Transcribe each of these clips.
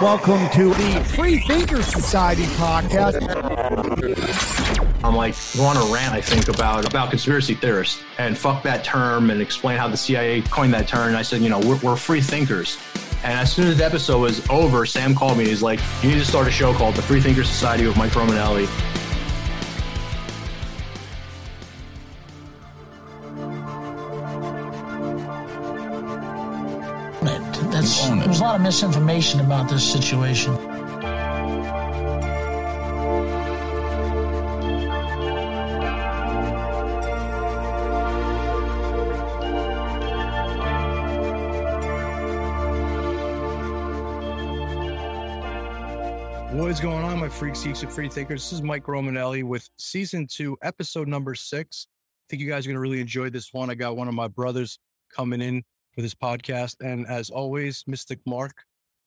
Welcome to the Free Thinker Society podcast. I'm like, on a rant, I think, about about conspiracy theorists and fuck that term and explain how the CIA coined that term. And I said, you know, we're, we're free thinkers. And as soon as the episode was over, Sam called me. He's like, you need to start a show called The Free Thinker Society with Mike Romanelli. Of misinformation about this situation. What is going on, my freak geeks and free thinkers? This is Mike Romanelli with season two, episode number six. I think you guys are going to really enjoy this one. I got one of my brothers coming in this podcast. And as always, Mystic Mark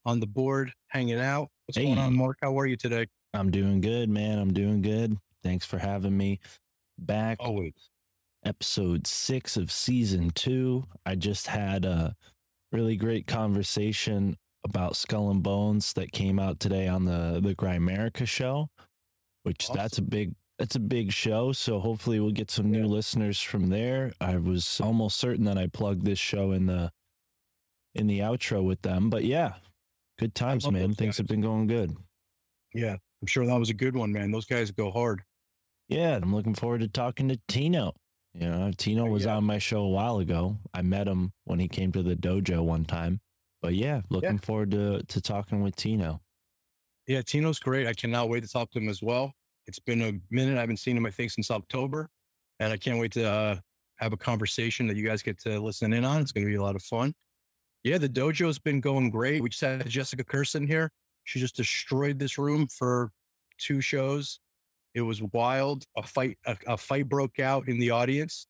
on the board, hanging out. What's Hey. going on, Mark? How are you today? I'm doing good, man. I'm doing good. Thanks for having me back. Always. Episode six of season two. I just had a really great conversation about Skull and Bones that came out today on the the Grimerica show, which that's a big that's a big show. So hopefully we'll get some new Yeah. listeners from there. I was almost certain that I plugged this show in the in the outro with them, but yeah, good times, man. Things have been going good. Yeah, I'm sure that was a good one, man. Those guys go hard. Yeah, I'm looking forward to talking to Tino. You know, Tino was Yeah. on my show a while ago. I met him when he came to the dojo one time. But yeah, looking forward to to talking with Tino. Yeah, Tino's great. I cannot wait to talk to him as well. It's been a minute. I haven't seen him, I think, since October. And I can't wait to uh, have a conversation that you guys get to listen in on. It's going to be a lot of fun. Yeah, the dojo's been going great. We just had Jessica Kirson here. She just destroyed this room for two shows. It was wild. A fight, a, a fight broke out in the audience.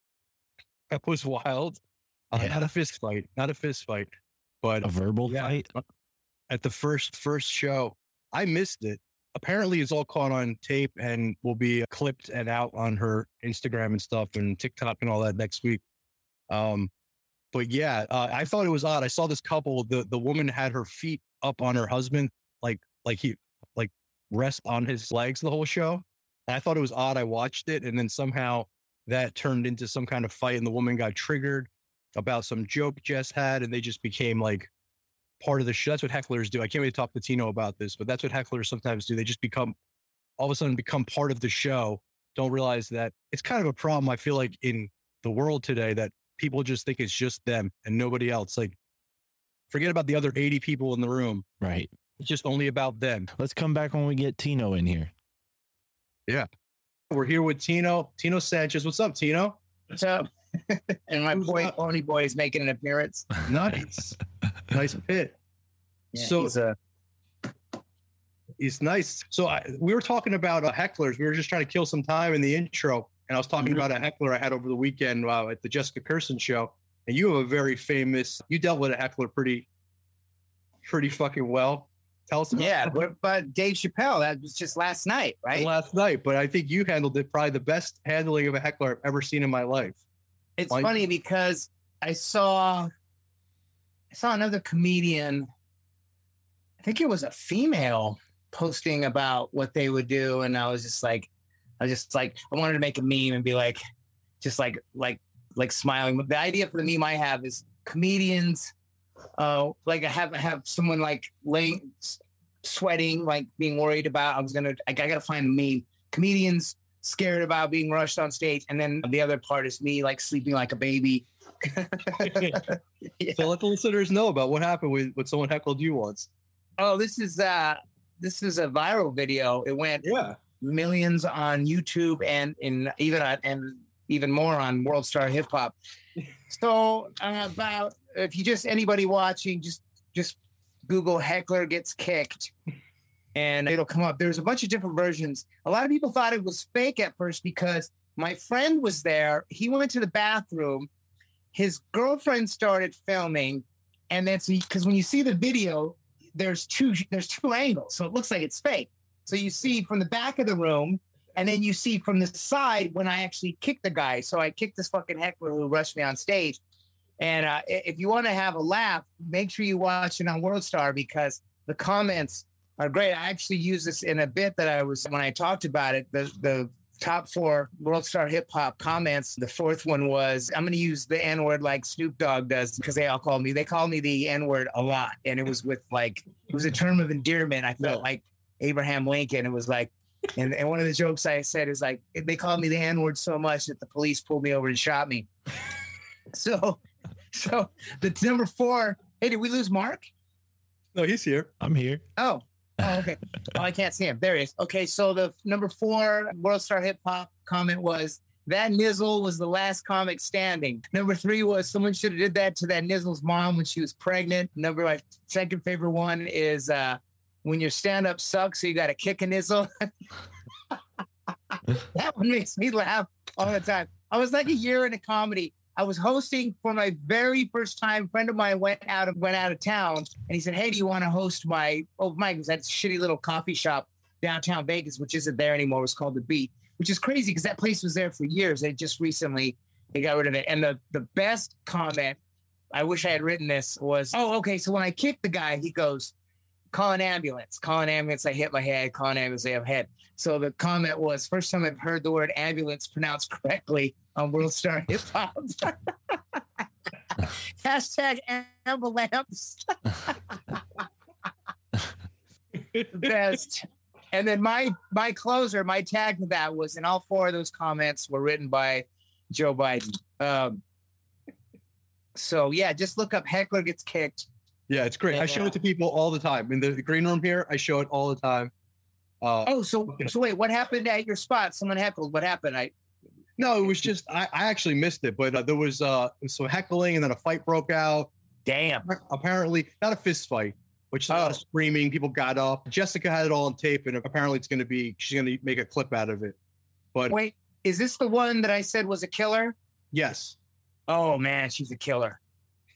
That was wild. Uh, Yeah. Not a fist fight, not a fist fight, but A verbal Yeah. fight? at the first first show. I missed it. Apparently, it's all caught on tape and will be clipped and out on her Instagram and stuff and TikTok and all that next week. Um, but yeah, uh, I thought it was odd. I saw this couple. the The woman had her feet up on her husband, like like he like rest on his legs the whole show. And I thought it was odd. I watched it, and then somehow that turned into some kind of fight, and the woman got triggered about some joke Jess had, and they just became like part of the show. That's what hecklers do. I can't wait to talk to Tino about this, but that's what hecklers sometimes do. They just become all of a sudden become part of the show. Don't realize that it's kind of a problem. I feel like in the world today that people just think it's just them and nobody else. Like forget about the other 80 people in the room. Right. It's just only about them. Let's come back when we get Tino in here. Yeah. We're here with Tino, Tino Sanchez. What's up, Tino? What's up? and my boy up? Pony Boy is making an appearance. Nice. nice pit. Yeah, So- he's a It's nice. So I, we were talking about uh, hecklers. We were just trying to kill some time in the intro, and I was talking Mhm. about a heckler I had over the weekend uh, at the Jessica Pearson show. And you have a very famous. You dealt with a heckler pretty, pretty fucking well. Tell us about yeah, but, but Dave Chappelle, that was just last night, right? last night. But I think you handled it probably the best handling of a heckler I've ever seen in my life. It's Why- funny because I saw I saw another comedian, I think it was a female posting about what they would do. And I was just like, I was just like, I wanted to make a meme and be like, just like like like smiling. But the idea for the meme I have is comedians uh like I have have someone like laying sweating, like being worried about I was gonna I, I gotta find a meme. Comedians scared about being rushed on stage, and then the other part is me like sleeping like a baby. Yeah. So let the listeners know about what happened with when someone heckled you once. Oh, this is uh this is a viral video. It went Yeah. millions on YouTube and in even on, and even more on World Star Hip Hop. So uh, about if you just anybody watching, just just Google heckler gets kicked, and it'll come up. There's a bunch of different versions. A lot of people thought it was fake at first because my friend was there. He went to the bathroom. His girlfriend started filming, and that's because when you see the video, there's two there's two angles, so it looks like it's fake. So you see from the back of the room, and then you see from the side when I actually kicked the guy. So I kicked this fucking heckler who rushed me on stage. And uh, if you want to have a laugh, make sure you watch it on World Star because the comments are great. I actually use this in a bit that I was when I talked about it. The the top four World Star Hip Hop comments. The fourth one was I'm going to use the N word like Snoop Dogg does because they all call me. They call me the N word a lot, and it was with like it was a term of endearment. I felt like Abraham Lincoln. It was like. And, and one of the jokes I said is like they called me the N word so much that the police pulled me over and shot me. so, so the number four. Hey, did we lose Mark? No, he's here. I'm here. Oh, oh okay. oh, I can't see him. There he is. Okay, so the number four World Star Hip Hop comment was that Nizzle was the last comic standing. Number three was someone should have did that to that Nizzle's mom when she was pregnant. Number my second favorite one is uh, when your stand up sucks, so you got to kick a Nizzle. that one makes me laugh all the time. I was like a year in a comedy. I was hosting for my very first time. A friend of mine went out of went out of town, and he said, "Hey, do you want to host my?" Oh, Mike was that shitty little coffee shop downtown Vegas, which isn't there anymore. It was called the Beat, which is crazy because that place was there for years. They just recently they got rid of it. And the the best comment, I wish I had written this was, "Oh, okay." So when I kicked the guy, he goes, "Call an ambulance. Call an ambulance. I hit my head. Call an ambulance. I have head." So the comment was, first time I've heard the word ambulance pronounced correctly on World Star Hip Hop. Hashtag ambulance. best. And then my my closer, my tag to that was, and all four of those comments were written by Joe Biden. Um, so yeah, just look up heckler gets kicked. Yeah, it's great. I show it to people all the time in the, the green room here. I show it all the time. Uh, oh, so so wait, what happened at your spot? Someone heckled. What happened? I no, it was just I, I actually missed it, but uh, there was uh some heckling and then a fight broke out. Damn. Apparently, not a fist fight, which is a lot of screaming. People got up. Jessica had it all on tape, and apparently, it's going to be she's going to make a clip out of it. But wait, is this the one that I said was a killer? Yes. Oh man, she's a killer.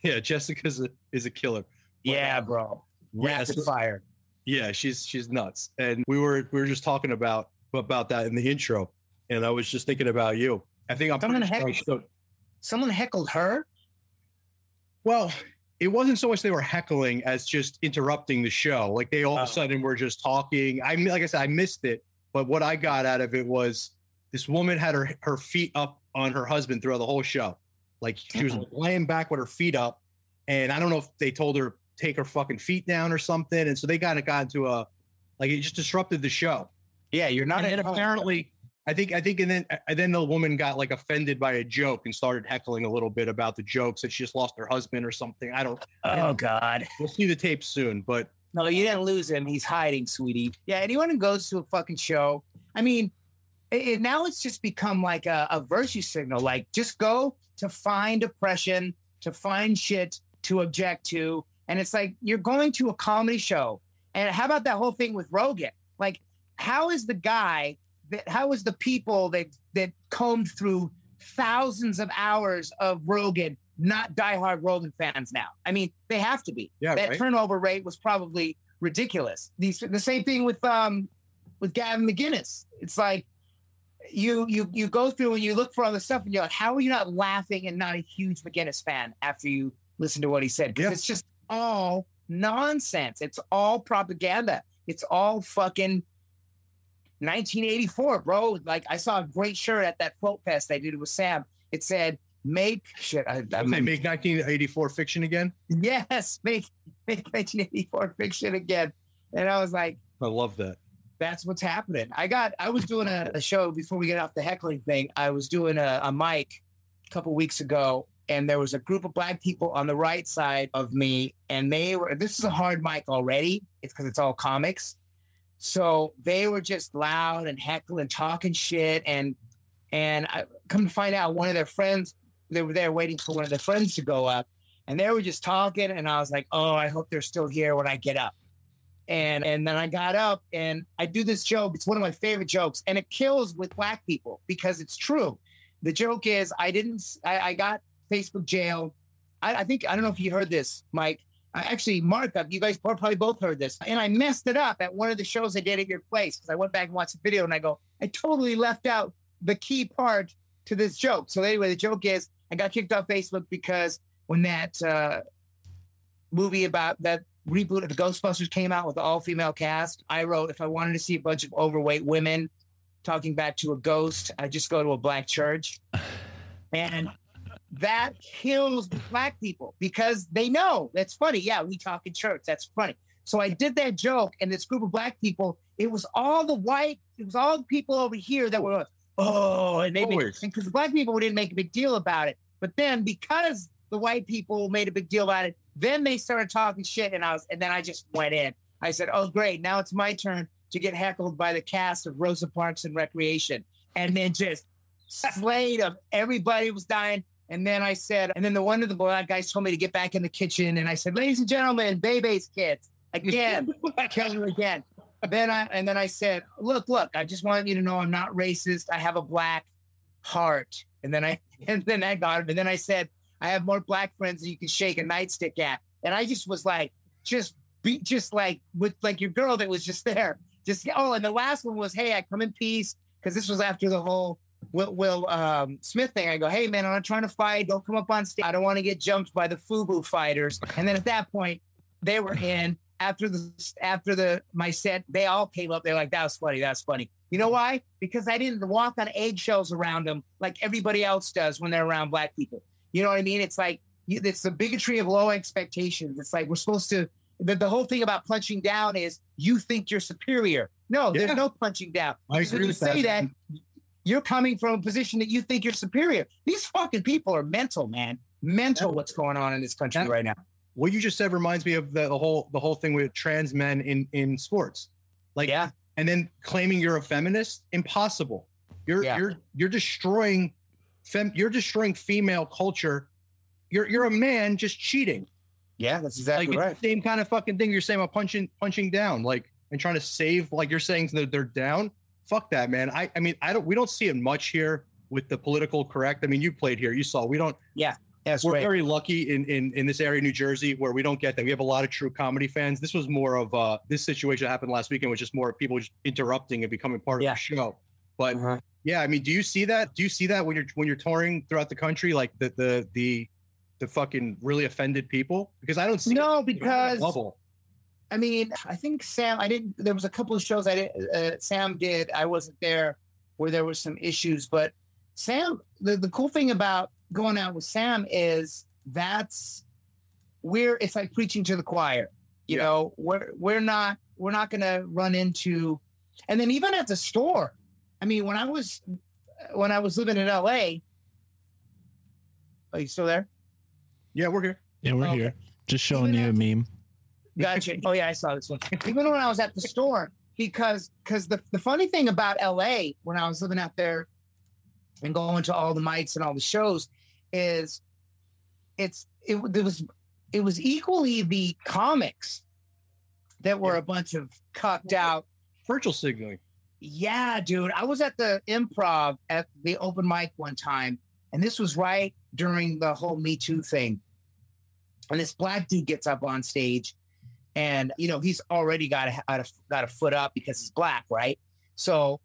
Yeah, Jessica's a is a killer. Yeah, bro. Rapid fire. Yeah, she's she's nuts. And we were we were just talking about about that in the intro, and I was just thinking about you. I think I'm someone, heck- so, someone heckled her. Well, it wasn't so much they were heckling as just interrupting the show. Like they all oh. of a oh. sudden were just talking. I mean, like I said, I missed it, but what I got out of it was this woman had her her feet up on her husband throughout the whole show. Like she was laying back with her feet up, and I don't know if they told her take her fucking feet down or something. And so they kind of got into a like it just disrupted the show. Yeah, you're not. And, apparently, I think I think and then and then the woman got like offended by a joke and started heckling a little bit about the jokes that she just lost her husband or something. I don't. Oh I don't, God. We'll see the tape soon, but no, you didn't lose him. He's hiding, sweetie. Yeah, anyone who goes to a fucking show, I mean, it, it, now it's just become like a, a virtue signal. Like, just go to find oppression, to find shit to object to, and it's like you're going to a comedy show. And how about that whole thing with Rogan? Like, how is the guy that how is the people that that combed through thousands of hours of Rogan not diehard Rogan fans now? I mean, they have to be. Yeah, that right? turnover rate was probably ridiculous. These the same thing with um with Gavin McInnes. It's like you you you go through and you look for all the stuff and you're like, how are you not laughing and not a huge McInnes fan after you listen to what he said? Because Yeah. it's just all nonsense. It's all propaganda. It's all fucking 1984, bro. Like I saw a great shirt at that float fest I did with Sam. It said, "Make shit." I, I mean, make 1984 fiction again. yes, make make 1984 fiction again. And I was like, I love that. that's what's happening. I got I was doing a, a show before we get off the heckling thing. I was doing a, a mic a couple weeks ago, and there was a group of black people on the right side of me, and they were this is a hard mic already. It's because it's all comics. So they were just loud and heckling, talking shit, and and I come to find out one of their friends, they were there waiting for one of their friends to go up, and they were just talking, and I was like, oh, I hope they're still here when I get up and and then I got up and I do this joke. It's one of my favorite jokes, and it kills with black people because it's true. The joke is I didn't. I, I got Facebook jail. I, I think I don't know if you heard this, Mike. I actually, Mark, you guys probably both heard this, and I messed it up at one of the shows I did at your place because I went back and watched the video, and I go, I totally left out the key part to this joke. So anyway, the joke is I got kicked off Facebook because when that uh, movie about that reboot of the Ghostbusters came out with the all female cast, I wrote if I wanted to see a bunch of overweight women talking back to a ghost, I just go to a black church. And that kills black people because they know that's funny. Yeah, we talk in church. That's funny. So I did that joke, and this group of black people, it was all the white, it was all the people over here that were, oh, and they because black people didn't make a big deal about it. But then because the white people made a big deal about it, then they started talking shit, and I was, and then I just went in. I said, oh, great, now it's my turn to get heckled by the cast of Rosa Parks and Recreation, and then just slayed of everybody was dying. And then I said, and then the one of the black guys told me to get back in the kitchen. And I said, ladies and gentlemen, Bebe's kids again, kill you again. Then I and then I said, look, look, I just want you to know I'm not racist. I have a black heart. And then I and then I got him. And then I said, I have more black friends than you can shake a nightstick at. And I just was like, just be just like with like your girl that was just there. Just oh, and the last one was, hey, I come in peace because this was after the whole Will, Will um, Smith thing. I go, hey man, I'm not trying to fight. Don't come up on stage. I don't want to get jumped by the FUBU fighters. And then at that point, they were in. After the after the my set, they all came up. They're like, that was funny. That's funny. You know why? Because I didn't walk on eggshells around them like everybody else does when they're around black people. You know what I mean? It's like it's the bigotry of low expectations. It's like we're supposed to. The, the whole thing about punching down is you think you're superior. No, yeah. there's no punching down. I agree with say that. that you're coming from a position that you think you're superior. These fucking people are mental, man. Mental what's going on in this country right now. What you just said reminds me of the, the whole the whole thing with trans men in in sports. Like yeah. And then claiming you're a feminist, impossible. You're yeah. you're you're destroying fem you're destroying female culture. You're you're a man just cheating. Yeah, that's exactly like, right. same kind of fucking thing you're saying about punching punching down, like and trying to save, like you're saying that they're down fuck that, man. I, I mean, I don't, we don't see it much here with the political correct. I mean, you played here, you saw, we don't, yeah. Yes, we're great. very lucky in, in in this area, New Jersey, where we don't get that. We have a lot of true comedy fans. This was more of uh this situation happened last weekend was just more people just interrupting and becoming part yeah. of the show. But uh-huh. yeah, I mean, do you see that? Do you see that when you're when you're touring throughout the country, like the the the the fucking really offended people? Because I don't see no because I mean, I think Sam. I didn't. There was a couple of shows I did. Uh, Sam did. I wasn't there where there was some issues, but Sam. The the cool thing about going out with Sam is that's we're. It's like preaching to the choir. You yeah. know, we're we're not we're not going to run into, and then even at the store. I mean, when I was when I was living in L.A. Are you still there? Yeah, we're here. Yeah, we're okay. here. Just showing you a meme. Gotcha. Oh yeah, I saw this one. Even when I was at the store, because because the, the funny thing about LA when I was living out there and going to all the mics and all the shows is it's it, it was it was equally the comics that were a bunch of cucked out virtual signaling. Yeah, dude. I was at the improv at the open mic one time, and this was right during the whole Me Too thing. And this black dude gets up on stage and you know he's already got a, got a got a foot up because he's black, right? So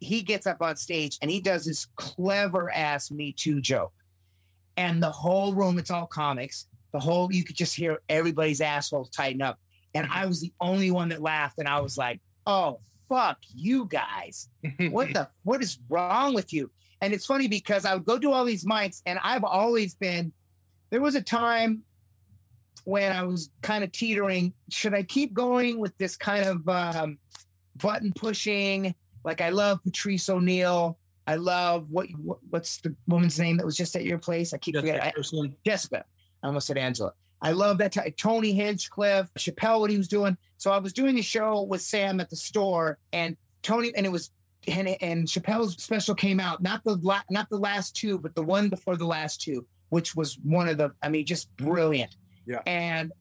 he gets up on stage and he does this clever ass Me Too joke, and the whole room, it's all comics. The whole you could just hear everybody's assholes tighten up, and I was the only one that laughed, and I was like, "Oh fuck you guys! What the what is wrong with you?" And it's funny because I would go do all these mics, and I've always been. There was a time when I was kind of teetering, should I keep going with this kind of um, button pushing? Like I love Patrice O'Neal. I love what, what, what's the woman's name that was just at your place? I keep Jessica forgetting. I, Jessica. I almost said Angela. I love that t- Tony Hinchcliffe, Chappelle, what he was doing. So I was doing a show with Sam at the store, and Tony, and it was and, and Chappelle's special came out. Not the la- not the last two, but the one before the last two, which was one of the. I mean, just brilliant. Yeah. And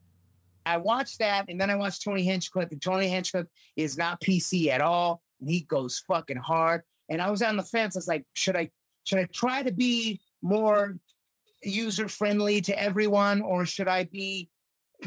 I watched that, and then I watched Tony Hinchcliffe, and Tony Hinchcliffe is not PC at all. And he goes fucking hard. And I was on the fence. I was like, should I should I try to be more user friendly to everyone, or should I be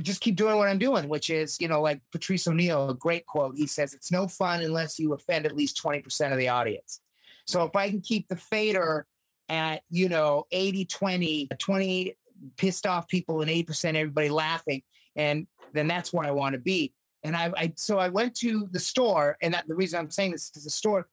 just keep doing what I'm doing, which is, you know, like Patrice O'Neal, a great quote. He says, It's no fun unless you offend at least 20% of the audience. So if I can keep the fader at, you know, 80, 20, 20 pissed off people and 8% everybody laughing, and then that's where I want to be. And I, I so I went to the store, and that the reason I'm saying this is the store.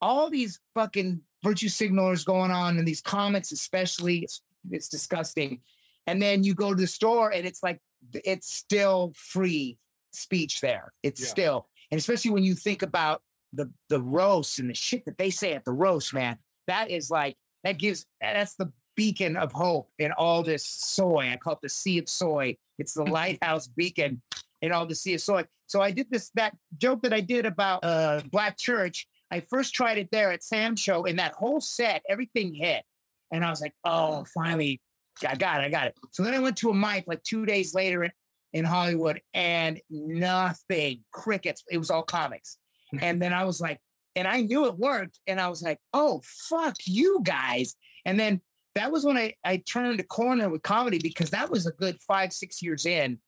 All these fucking virtue signalers going on in these comments, especially, it's, it's disgusting. And then you go to the store, and it's like it's still free speech there. It's Yeah. still, and especially when you think about the the roast and the shit that they say at the roast, man, that is like that gives that's the beacon of hope in all this soy. I call it the sea of soy. It's the lighthouse beacon in all the sea of soy. So I did this that joke that I did about uh Black Church. I first tried it there at Sam's show, and that whole set, everything hit. And I was like, oh, finally, I got it, I got it. So then I went to a mic like two days later in, in Hollywood, and nothing, crickets. It was all comics. And then I was like, and I knew it worked. And I was like, oh, fuck you guys. And then that was when I, I turned a corner with comedy because that was a good five, six years in.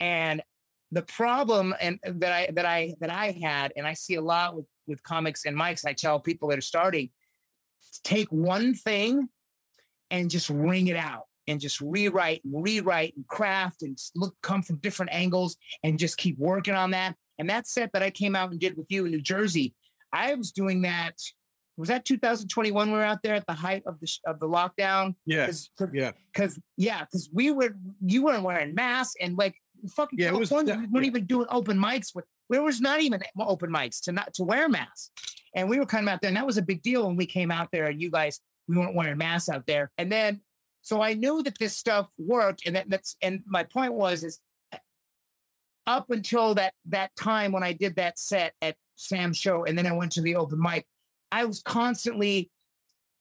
And the problem and uh, that I that I that I had, and I see a lot with, with comics and mics, I tell people that are starting, take one thing and just ring it out and just rewrite and rewrite and craft and look come from different angles and just keep working on that. And that set that I came out and did with you in New Jersey, I was doing that. Was that 2021? We were out there at the height of the sh- of the lockdown. Yeah. Cause, Yeah. Cause yeah, because we were you weren't wearing masks and like fucking Yeah, it was- California, we weren't yeah. even doing open mics with there was not even open mics to not to wear masks. And we were kind of out there, and that was a big deal when we came out there and you guys we weren't wearing masks out there. And then so I knew that this stuff worked, and that, that's and my point was is uh, up until that that time when I did that set at Sam's show, and then I went to the open mic, I was constantly,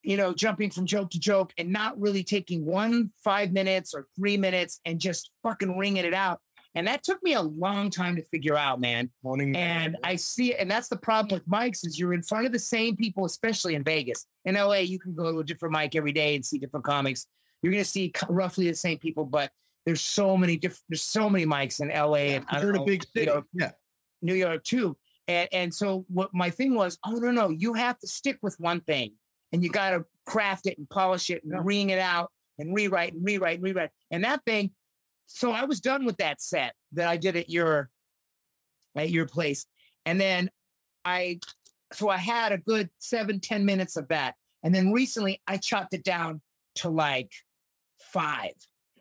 you know, jumping from joke to joke and not really taking one five minutes or three minutes and just fucking ringing it out. And that took me a long time to figure out, man. Morning. And I see, it, and that's the problem with mics is you're in front of the same people, especially in Vegas. In LA, you can go to a different mic every day and see different comics. You're going to see roughly the same people, but there's so many different, there's so many mics in LA and I in a big city. know, Yeah. New York too. And and so what my thing was, oh no, no, you have to stick with one thing and you gotta craft it and polish it and Yeah. ring it out and rewrite and rewrite and rewrite. And that thing, so I was done with that set that I did at your at your place. And then I so I had a good seven, ten minutes of that. And then recently I chopped it down to like five.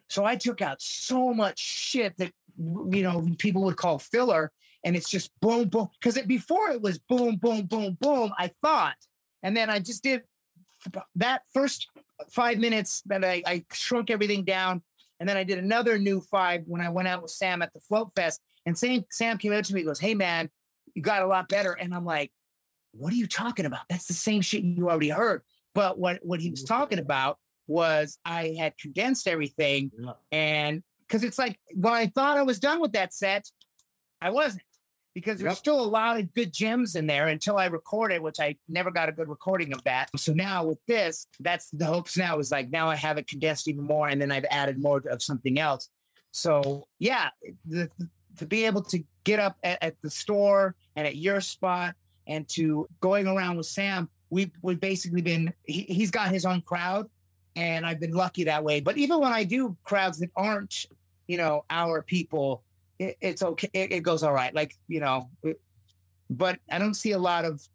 So I took out so much shit that you know people would call filler, and it's just boom, boom. Because it, before it was boom, boom, boom, boom. I thought, and then I just did that first five minutes that I, I shrunk everything down, and then I did another new five when I went out with Sam at the Float Fest. And Sam, Sam came up to me, and goes, "Hey man, you got a lot better." And I'm like, "What are you talking about? That's the same shit you already heard." But what what he was talking about was I had condensed everything, and because it's like when I thought I was done with that set, I wasn't because there's Yep. still a lot of good gems in there until I recorded, which I never got a good recording of that. So now with this, that's the hopes now is like now I have it condensed even more, and then I've added more of something else. So yeah, the, to be able to get up at, at the store and at your spot and to going around with Sam, we've we've basically been he, he's got his own crowd, and I've been lucky that way. But even when I do crowds that aren't, you know, our people, it, it's okay. It, it goes all right. Like you know, but I don't see a lot of.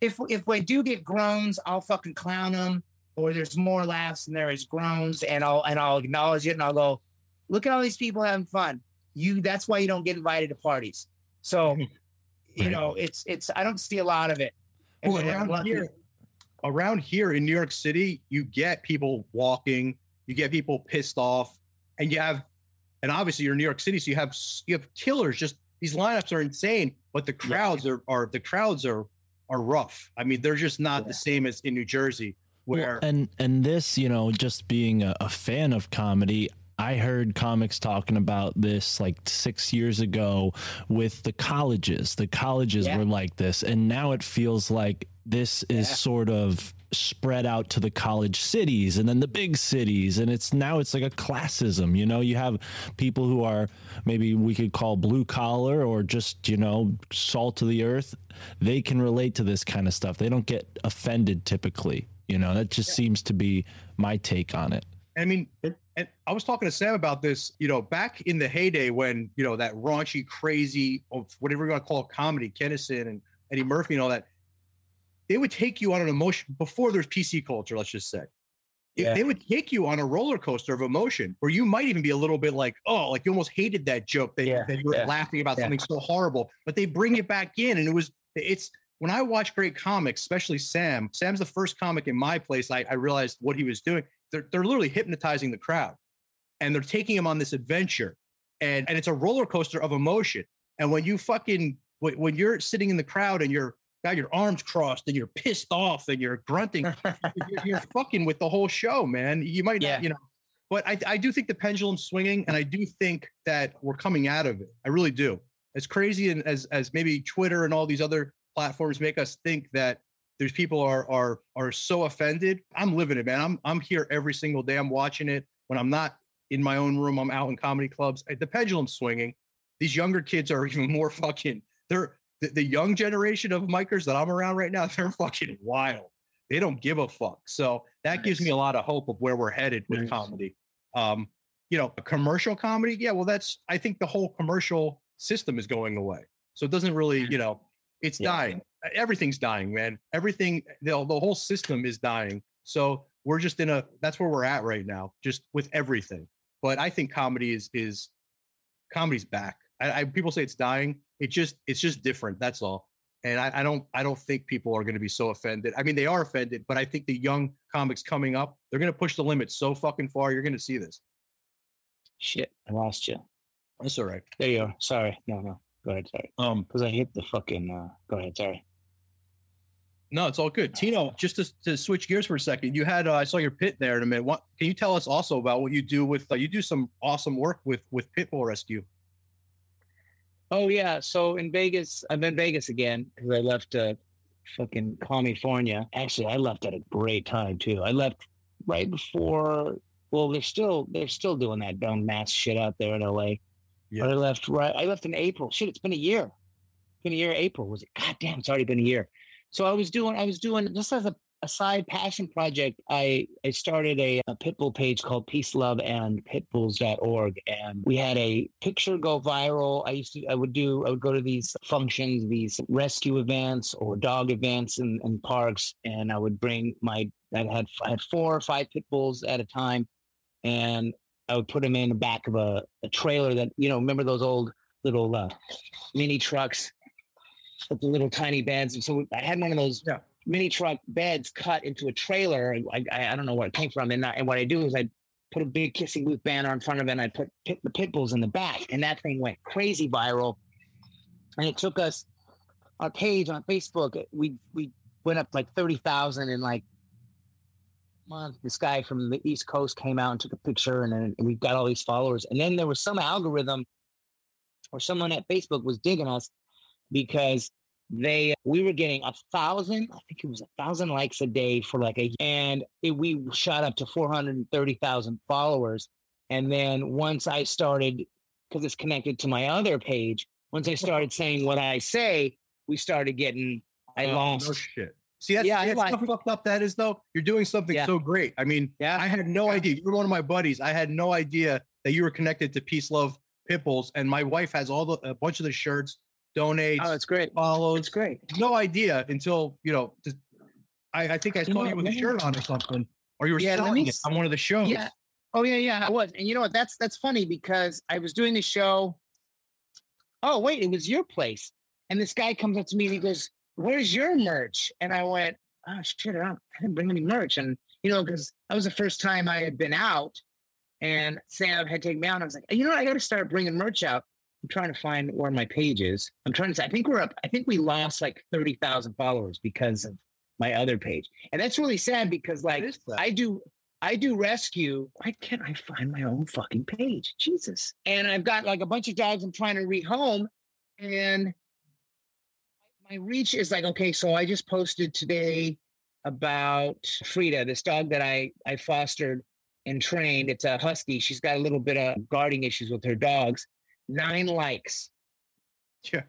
If if we do get groans, I'll fucking clown them. Or there's more laughs than there is groans, and I'll and I'll acknowledge it, and I'll go, look at all these people having fun. You that's why you don't get invited to parties. So, you know, it's it's I don't see a lot of it. Well, And- around here, around here in New York City, you get people walking, you get people pissed off, and you have, and obviously you're in New York City, so you have you have killers. Just these lineups are insane, but the crowds are are the crowds are are rough. I mean, they're just not the same as in New Jersey, Well, where and and this, you know, just being a, a fan of comedy, I heard comics talking about this like six years ago with the colleges. The colleges Yeah. were like this, and now it feels like this is Yeah. sort of spread out to the college cities and then the big cities. And it's now it's like a classism you know? You have people who are maybe we could call blue collar or just you know salt of the earth. They can relate to this kind of stuff. They don't get offended typically you know? That just seems to be my take on it. I mean, And I was talking to Sam about this, you know, back in the heyday when, you know, that raunchy, crazy, of whatever you want to call it, comedy, Kinison and Eddie Murphy and all that, they would take you on an emotion before there's PC culture, let's just say. Yeah. They would take you on a roller coaster of emotion where you might even be a little bit like, oh, like you almost hated that joke that, Yeah, that you were yeah, laughing about something so horrible, but they bring it back in. And it was, it's, when I watch great comics, especially Sam, Sam's the first comic in my place. I, I realized what he was doing. They're, they're literally hypnotizing the crowd and they're taking him on this adventure. And, and it's a roller coaster of emotion. And when you fucking, when you're sitting in the crowd and you're got your arms crossed and you're pissed off and you're grunting, you're, you're fucking with the whole show, man. You might Yeah. not, you know, but I, I do think the pendulum's swinging and I do think that we're coming out of it. I really do. As crazy and as, as maybe Twitter and all these other platforms make us think that there's people are are are so offended. I'm living it, man. I'm I'm here every single day. I'm watching it. When I'm not in my own room, I'm out in comedy clubs. The pendulum's swinging. These younger kids are even more fucking. They're the, the young generation of micers that I'm around right now. They're fucking wild. They don't give a fuck. So that gives me a lot of hope of where we're headed with Nice. comedy. Um, you know, a commercial comedy. Yeah, well, that's. I think the whole commercial system is going away. So it doesn't really, you know, it's Yeah. dying. Everything's dying, man. Everything, the, the whole system is dying. So we're just in a. That's where we're at right now, just with everything. But I think comedy is is comedy's back. I, I people say it's dying. It just it's just different. That's all. And I, I don't I don't think people are going to be so offended. I mean, they are offended, but I think the young comics coming up, they're going to push the limits so fucking far. You're going to see this. Shit, I lost you. That's all right. There you are. Sorry. No, no. Go ahead. Sorry. Um, Because I hit the fucking. Uh, go ahead. Sorry. no, it's all good. Tino, just to, to switch gears for a second, you had uh, I saw your pit there in a minute. What can you tell us also about what you do with? Uh, you do some awesome work with with Pitbull Rescue. Oh yeah. So in Vegas, I'm in Vegas again because I left uh, fucking California. Actually, I left at a great time too. I left right before. Well, they're still they're still doing that dumb mass shit out there in LA. Yeah. But I left right. I left in April. Shit, it's been a year. It's been a year. April was it? God damn, it's already been a year. So I was doing. I was doing just as a, a side passion project. I I started a, a pitbull page called Peace, Love, and Pitbulls.org, and we had a picture go viral. I used to. I would do. I would go to these functions, these rescue events or dog events in, in parks, and I would bring my. I had I had four or five pit bulls at a time, and I would put them in the back of a, a trailer that you know. Remember those old little uh, mini trucks with the little tiny beds. And so I had one of those Yeah. Mini truck beds cut into a trailer. I, I, I don't know where it came from. And, I, and what I do is I put a big kissing booth banner in front of it and I put pit, the pit bulls in the back. And that thing went crazy viral. And it took us our page on Facebook. We we went up like thirty thousand in like month. This guy from the East Coast came out and took a picture, and then we got all these followers. And then there was some algorithm or someone at Facebook was digging us because they we were getting a thousand i think it was a thousand likes a day for like a and it, we shot up to 430000 followers and then once i started because it's connected to my other page once i started saying what i say we started getting i Oh, lost No shit. See, that's, Yeah, that's like- how fucked up that is, though. You're doing something Yeah. so great. I mean, yeah I had no idea. You were one of my buddies. I had no idea that you were connected to Peace Love Pitbulls, and my wife has all the a bunch of the shirts, donates, oh it's great follows. it's great No idea until you know. Just, I, I think I You know saw you with a shirt on or something, or you were Yeah, selling me it on one of the shows. Yeah. Oh yeah, yeah, I was. And you know what? That's that's funny because I was doing the show. Oh wait, it was your place. And this guy comes up to me and he goes, "Where's your merch?" And I went, "Oh shit, I, don't, I didn't bring any merch." And you know, because that was the first time I had been out, and Sam had taken me out. And I was like, "You know, what? I got to start bringing merch out." I'm trying to find where my page is. I'm trying to. say, I think we're up. I think we lost like thirty thousand followers because of my other page, and that's really sad because like What is that? I do I do rescue. Why can't I find my own fucking page? Jesus. And I've got like a bunch of dogs I'm trying to rehome. And my reach is like, okay, so I just posted today about Frida, this dog that I, I fostered and trained. It's a husky. She's got a little bit of guarding issues with her dogs. Nine likes. yeah.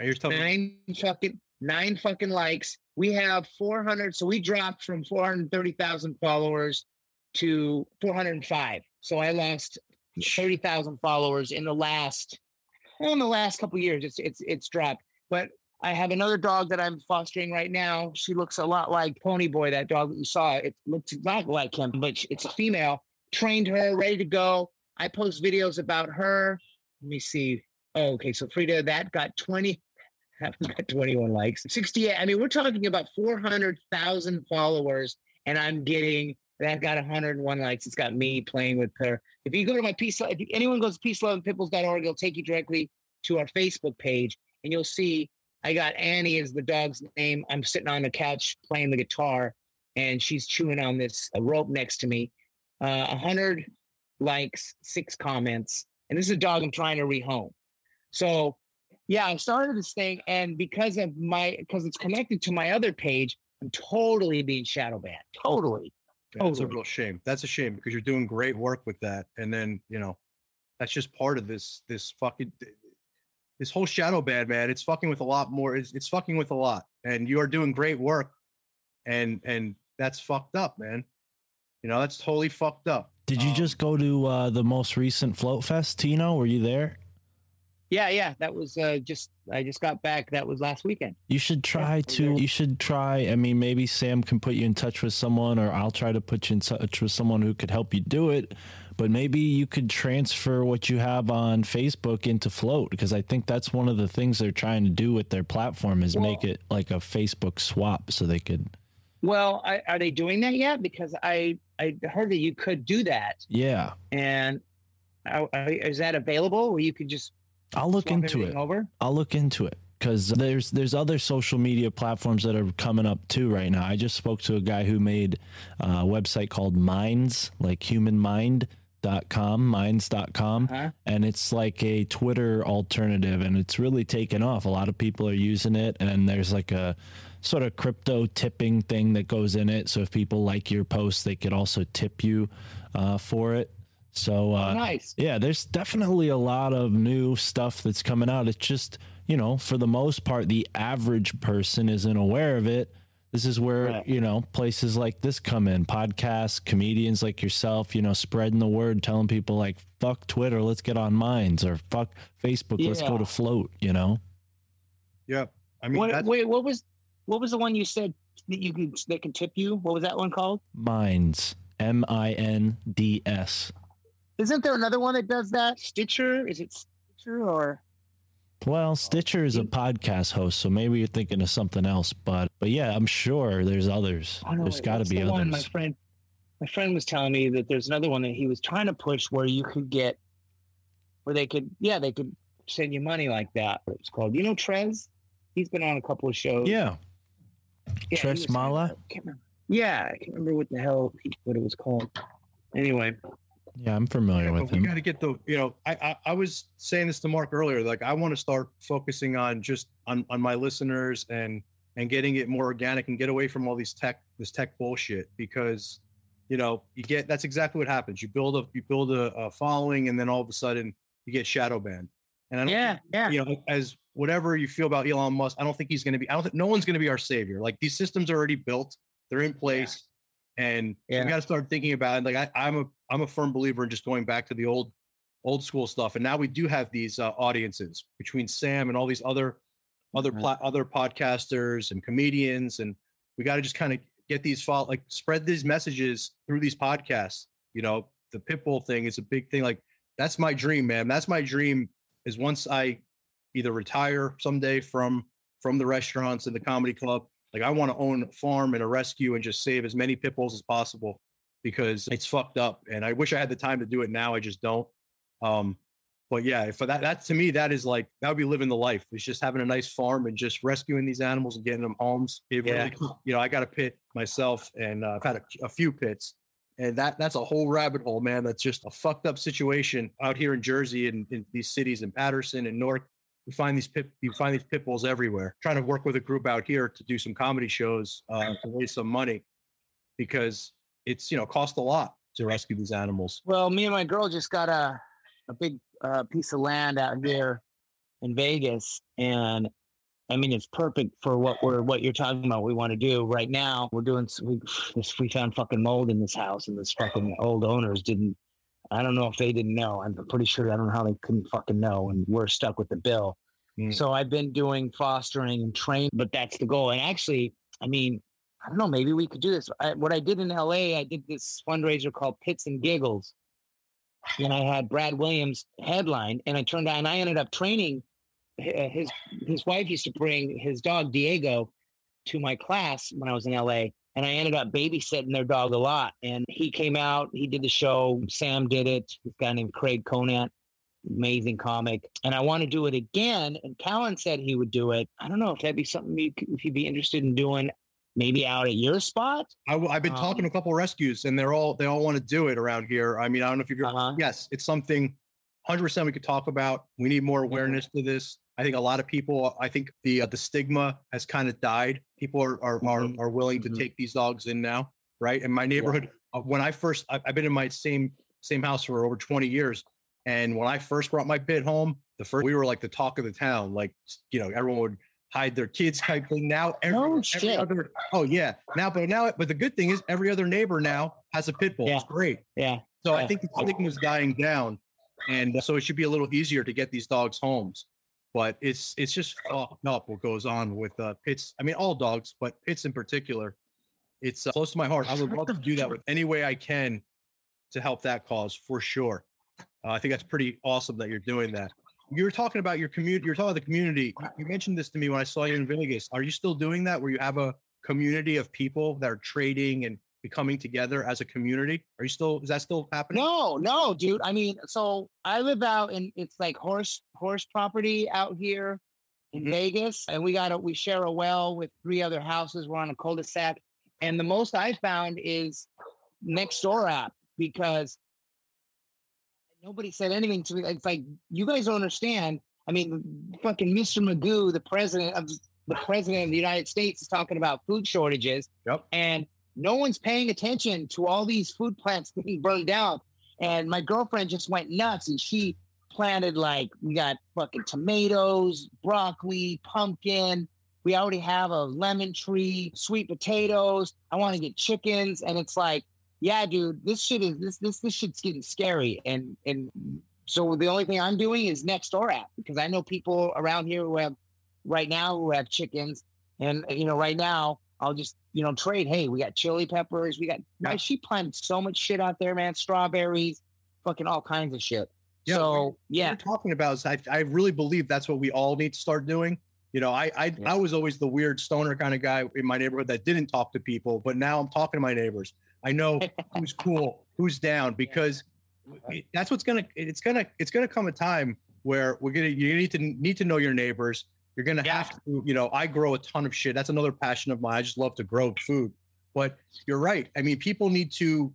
You're telling me Nine fucking nine fucking likes. We have 400. So we dropped from 430,000 followers to 405. So I lost 30,000 followers in the last, well, in the last couple years. It's it's it's dropped. But I have another dog that I'm fostering right now. She looks a lot like Pony Boy, that dog that you saw. It looks not like him, but it's a female. Trained her, ready to go. I post videos about her. Let me see. Oh, okay. So Frida, that got 20, got 21 likes. 68. I mean, we're talking about 400,000 followers, and I'm getting that got 101 likes. It's got me playing with her. If you go to my peace, if anyone goes to peaceloveandpitbulls.org, it'll take you directly to our Facebook page, and you'll see I got Annie as the dog's name. I'm sitting on the couch playing the guitar, and she's chewing on this rope next to me. Uh, 100 likes, six comments, and this is a dog I'm trying to rehome. So, yeah, I started this thing, and because of my because it's connected to my other page, I'm totally being shadow banned. Totally. That's a real shame. That's a shame because you're doing great work with that, and then you know, that's just part of this this fucking this whole shadow ban, man. It's fucking with a lot more. It's, it's fucking with a lot, and you are doing great work, and and that's fucked up, man. You know, that's totally fucked up. Did you Um, just go to uh, the most recent Float Fest, Tino? Were you there? Yeah, yeah. That was uh, just I just got back. That was last weekend. You should try we're to. You should try. I mean, maybe Sam can put you in touch with someone, or I'll try to put you in touch with someone who could help you do it. But maybe you could transfer what you have on Facebook into Float, because I think that's one of the things they're trying to do with their platform is make it like a Facebook swap, so they could. Well, I, are they doing that yet? Because I I heard that you could do that, Yeah, and I, I, is that available where you could just I'll look into it. over? I'll look into it because there's there's other social media platforms that are coming up too right now. I just spoke to a guy who made uh, a website called Minds, like humanmind.com, minds.com, Huh? and it's like a Twitter alternative and it's really taken off. A lot of people are using it and there's like a sort of crypto tipping thing that goes in it. So if people like your post, they could also tip you uh, for it. So uh, oh, nice. yeah, there's definitely a lot of new stuff that's coming out. It's just, you know, for the most part, the average person isn't aware of it. This is where, Right. you know, places like this come in podcasts, comedians like yourself, you know, spreading the word, telling people like, fuck Twitter, let's get on Minds, or fuck Facebook, let's go to Float, you know? Yeah, I mean, What, wait, what was what was the one you said that you could they can tip you? What was that one called? Minds, M I N D S. Isn't there another one that does that? Stitcher? Is it Stitcher or? Well, Stitcher is a podcast host, so maybe you're thinking of something else, but but yeah, I'm sure there's others. Oh, no, there's wait, got to be the one My friend, my friend was telling me that there's another one that he was trying to push where you could get, where they could, yeah, they could send you money like that. It's called, you know, Trez. He's been on a couple of shows. Yeah, Yeah, he Tres Mala? I can't remember. Yeah, I can't remember what the hell he- what it was called. Anyway, yeah, I'm familiar Yeah, with him. we got to get the you know I, I I was saying this to Mark earlier like I want to start focusing on just on on my listeners and and getting it more organic and get away from all these tech this tech bullshit because you know you get that's exactly what happens you build a you build a, a following and then all of a sudden you get shadow banned and I don't yeah, yeah, you know, as whatever you feel about Elon Musk, I don't think he's going to be. I don't think no one's going to be our savior. Like these systems are already built, they're in place, and Yeah. we got to start thinking about it. Like I, I'm a I'm a firm believer in just going back to the old old school stuff. And now we do have these uh, audiences between Sam and all these other other pla- other podcasters and comedians, and we got to just kind of get these follow like spread these messages through these podcasts. You know, the Pitbull thing is a big thing. Like that's my dream, man. That's my dream. Is once I either retire someday from from the restaurants and the comedy club, like I want to own a farm and a rescue and just save as many pit bulls as possible because it's fucked up. And I wish I had the time to do it now. I just don't. Um, but yeah, for that, that to me, that is like that would be living the life. It's just having a nice farm and just rescuing these animals and getting them homes. It Yeah. really, you know, I got a pit myself, and uh, I've had a, a few pits, and that that's a whole rabbit hole, man. That's just a fucked up situation out here in Jersey and in these cities in Paterson and North. You find these pit, you find these pit bulls everywhere. Trying to work with a group out here to do some comedy shows uh, to raise some money because it's you know cost a lot to rescue these animals. Well, me and my girl just got a a big uh, piece of land out here in Vegas, and I mean, it's perfect for what we're what you're talking about. We want to do right now. We're doing we. We found fucking mold in this house, and this fucking old owners didn't. I don't know if they didn't know. I'm pretty sure I don't know how they couldn't fucking know, and we're stuck with the bill. Mm. So I've been doing fostering and training, but that's the goal. And actually, I mean, I don't know. Maybe we could do this. I, what I did in LA, I did this fundraiser called Pits and Giggles, and I had Brad Williams headline, and I turned out, and I ended up training uh, his his wife used to bring his dog Diego to my class when I was in LA, and I ended up babysitting their dog a lot. And he came out, he did the show. Sam did it. This guy named Craig Conant, amazing comic. And I want to do it again. And Callan said he would do it. I don't know if that'd be something you could, if you'd be interested in doing. Maybe out at your spot. I, have been talking to a Um, couple rescues, and they're all they all want to do it around here. I mean, I don't know if you're. Uh-huh. Yes, it's something. Hundred percent, we could talk about. We need more awareness to this. I think a lot of people. I think the uh, the stigma has kind of died. People are are are, Mhm. are willing to Mhm. take these dogs in now, right? In my neighborhood, uh, when I first, I, I've been in my same same house for over twenty years, and when I first brought my pit home, the first we were like the talk of the town. Like you know, everyone would hide their kids type thing. Now every, No every shit. other oh yeah now but now but the good thing is every other neighbor now has a pit bull. It's great. Yeah. So I think the stigma is dying down, and so it should be a little easier to get these dogs homes. But it's it's just fucked up what goes on with uh, pits. I mean, all dogs, but pits in particular. It's uh, close to my heart. I would love to do that with any way I can to help that cause for sure. Uh, I think that's pretty awesome that you're doing that. You were talking about your community. You're talking about the community. You- You mentioned this to me when I saw you in Vegas. Are you still doing that, where you have a community of people that are trading and becoming together as a community? Are you still? Is that still happening? No, no, dude. I mean, so I live out in it's like horse horse property out here in Mhm. Vegas, and we got a we share a well with three other houses. We're on a cul-de-sac, and the most I found is Nextdoor app because nobody said anything to me. It's like you guys don't understand. I mean, fucking Mr. Magoo, the president of the president of the United States, is talking about food shortages Yep. and no one's paying attention to all these food plants being burned down. And my girlfriend just went nuts and she planted like we got fucking tomatoes, broccoli, pumpkin. We already have a lemon tree, sweet potatoes. I want to get chickens. And it's like, yeah, dude, this shit is this this this shit's getting scary. And and so the only thing I'm doing is Nextdoor app because I know people around here who have right now who have chickens. And you know, right now I'll just, you know, trade. Hey, we got chili peppers. We got Yeah. she planted so much shit out there, man. Strawberries, fucking all kinds of shit. Yeah, so What yeah, you're talking about is I, I really believe that's what we all need to start doing. You know, I I, Yeah. I was always the weird stoner kind of guy in my neighborhood that didn't talk to people, but now I'm talking to my neighbors. I know who's cool, who's down, because uh-huh. it- that's what's gonna it's gonna it's gonna come a time where we're gonna you need to need to know your neighbors. You're gonna Yeah. have to, you know, I grow a ton of shit. That's another passion of mine. I just love to grow food. But you're right. I mean, people need to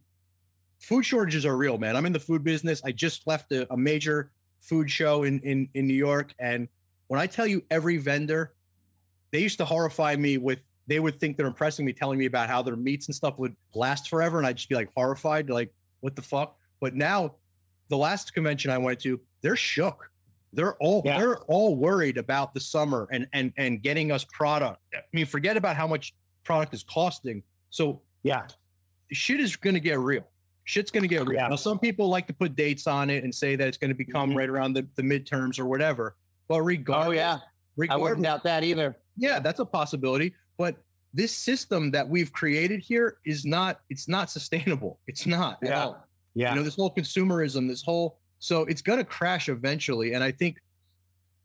food shortages are real, man. I'm in the food business. I just left a, a major food show in, in in New York, and when I tell you every vendor, they used to horrify me with. They would think they're impressing me, telling me about how their meats and stuff would last forever, and I'd just be like horrified, like what the fuck. But now, the last convention I went to, they're shook. They're all Yeah. they're all worried about the summer and and and getting us product. I mean, forget about how much product is costing. So yeah, shit is going to get real. Shit's going to get real. Yeah. Now, some people like to put dates on it and say that it's going to become Mhm. right around the, the midterms or whatever. But regardless, oh yeah, I regardless, wouldn't doubt that either. yeah, that's a possibility. But this system that we've created here is not. It's not sustainable. It's not. at Yeah. all. Yeah, You know, this whole consumerism, this whole. So it's going to crash eventually, and I think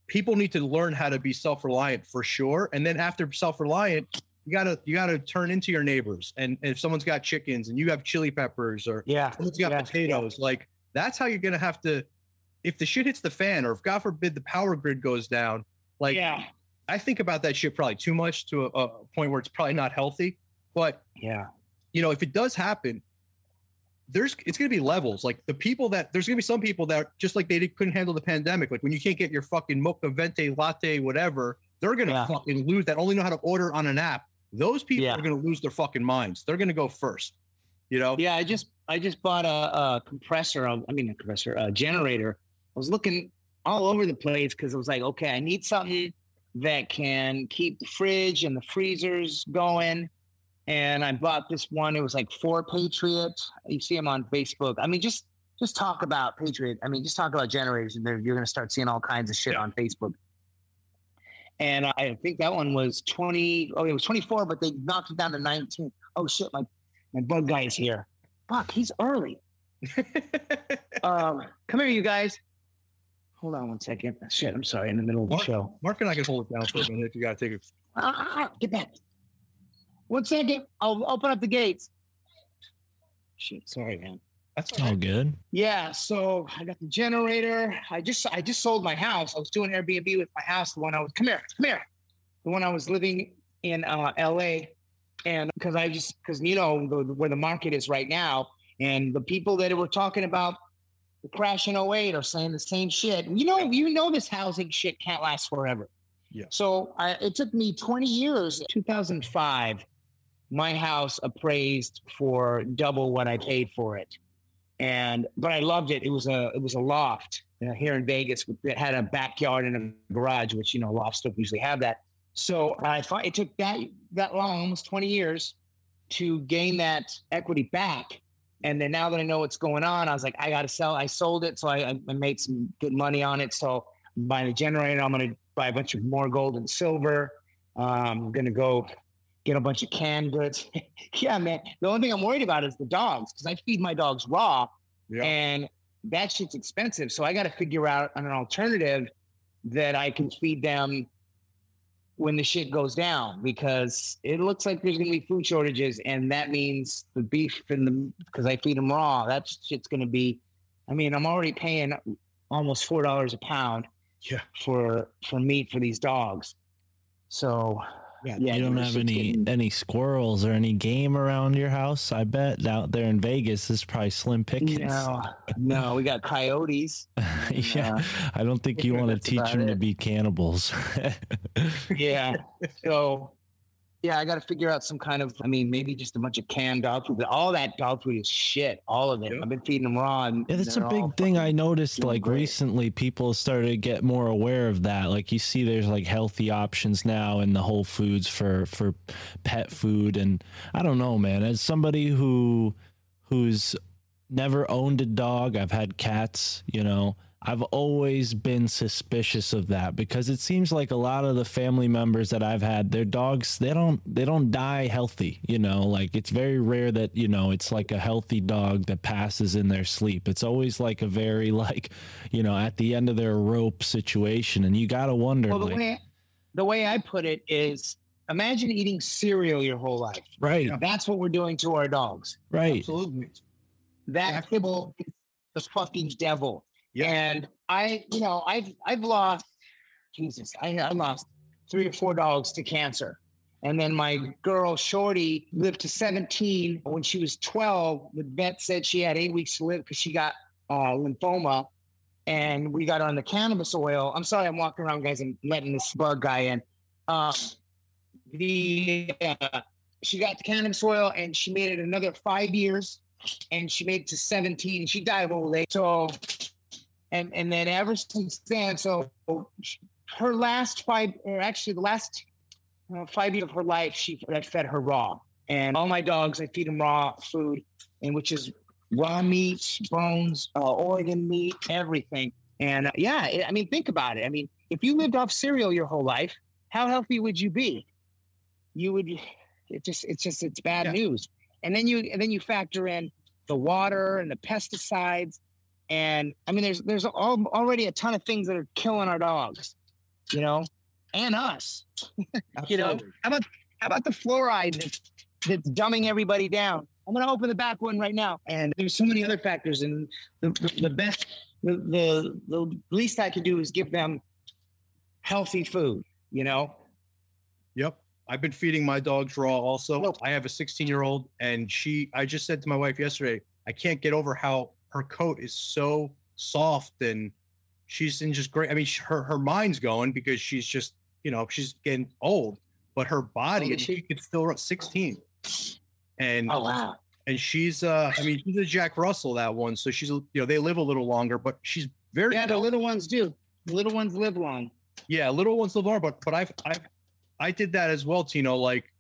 people need to learn how to be self-reliant for sure. And then after self-reliant, you gotta you gotta turn into your neighbors. And, and if someone's got chickens and you have chili peppers or yeah, someone's got Yeah. potatoes. Like that's how you're gonna have to. If the shit hits the fan, or if God forbid the power grid goes down, like yeah, I think about that shit probably too much to a, a point where it's probably not healthy. But yeah, you know, if it does happen, there's it's gonna be levels. Like the people that there's gonna be some people that just like they couldn't handle the pandemic. Like when you can't get your fucking mocha venti latte, whatever, they're gonna Yeah. fucking lose that. Only know how to order on an app. Those people Yeah. are gonna lose their fucking minds. They're gonna go first. You know? yeah. I just I just bought a, a compressor. Um, I mean, a compressor, a generator. I was looking all over the place because I was like, okay, I need something that can keep the fridge and the freezers going. And I bought this one. It was like four Patriot. You see them on Facebook. I mean, just just talk about Patriot. I mean, just talk about generators, and you're going to start seeing all kinds of shit on Facebook. And I think that one was 20. Oh, it was 24, but they knocked it down to 19. Oh shit, my my bug guy is here. Fuck, he's early. um, come here, you guys. Hold on one second. Shit, I'm sorry, in the middle of the Mark, show. Mark and I can hold it down for a minute if you got to take it. Ah, ah, ah, get back. One second. I'll open up the gates. Shit, sorry, man. That's all good. Yeah, so I got the generator. I just I just sold my house. I was doing Airbnb with my house. The one I was come here, come here. The one I was living in uh, L.A. And because I just because you know the, where the market is right now, and the people that were talking about the crash in 08 are saying the same shit. You know, you know this housing shit can't last forever. Yeah. So I, it took me 20 years. 2005, my house appraised for double what I paid for it and but I loved it. It was a it was a loft uh, here in Vegas. It had a backyard and a garage, which you know lofts don't usually have that. So I thought it took that that long, almost twenty years, to gain that equity back. And then now that I know what's going on, I was like, I got to sell. I sold it, so I, I made some good money on it. So I'm buying a generator. I'm going to buy a bunch of more gold and silver. Um, I'm going to go get a bunch of canned goods. yeah, man. The only thing I'm worried about is the dogs because I feed my dogs raw Yeah. and that shit's expensive. So I got to figure out an alternative that I can feed them when the shit goes down because it looks like there's going to be food shortages and that means the beef and the because I feed them raw. That shit's going to be. I mean, I'm already paying almost four dollars a pound. Yeah. For for meat for these dogs. So Yeah, yeah, you don't have any getting- any squirrels or any game around your house. I bet out there in Vegas this is probably slim pickings. No, no, we got coyotes. yeah, uh, I don't think you want to teach them to be cannibals. Yeah. So, yeah, I got to figure out some kind of. I mean, maybe just a bunch of canned dog food. But all that dog food is shit. All of it. Yeah. I've been feeding them raw. And Yeah, that's a big thing I noticed. Like great. recently, people started to get more aware of that. Like you see, there's like healthy options now in the Whole Foods for for pet food, and I don't know, man. As somebody who who's never owned a dog, I've had cats. You know, I've always been suspicious of that because it seems like a lot of the family members that I've had, their dogs, they don't they don't die healthy, you know, like it's very rare that, you know, it's like a healthy dog that passes in their sleep. It's always like a very like, you know, at the end of their rope situation and you got to wonder Well, the like, way the way I put it is, imagine eating cereal your whole life. right, That's what we're doing to our dogs. right. Absolutely. That kibble is the fucking devil. Yeah. And I, you know, I've I've lost Jesus, I, I lost three or four dogs to cancer. And then my girl Shorty lived to 17. When she was 12, the vet said she had eight weeks to live because she got uh, lymphoma. And we got on the cannabis oil. I'm sorry, I'm walking around, guys, and letting this bug guy in. Um, the uh, she got the cannabis oil and she made it another five years and she made it to 17. She died of old age. So, and and then ever since then, so her last five, or actually the last uh, five years of her life, she I fed her raw. And all my dogs, I feed them raw food, and which is raw meat, bones, uh, organ meat, everything. And uh, yeah, it- I mean, think about it. I mean, if you lived off cereal your whole life, how healthy would you be? You would. It just, it's just, it's bad Yeah. news. And then you, and then you factor in the water and the pesticides, and I mean, there's, there's all, already a ton of things that are killing our dogs, you know, and us. You know, how about how about the fluoride that's, that's dumbing everybody down? I'm going to open the back one right now, and there's so many other factors. And the, the, the best, the, the the least I can do is give them healthy food. You know, Yep. I've been feeding my dogs raw also. I have a 16 year old and she, I just said to my wife yesterday, I can't get over how her coat is so soft and she's in just great. I mean, her, her mind's going because she's just, you know, she's getting old, but her body, and she she? could still run 16. And, oh wow, and she's, uh, I mean, she's a Jack Russell, that one. So she's, you know, they live a little longer, but she's very, yeah, the little ones do. The little ones live long. Yeah, little ones live longer, but but I've I've I did that as well, Tino. Like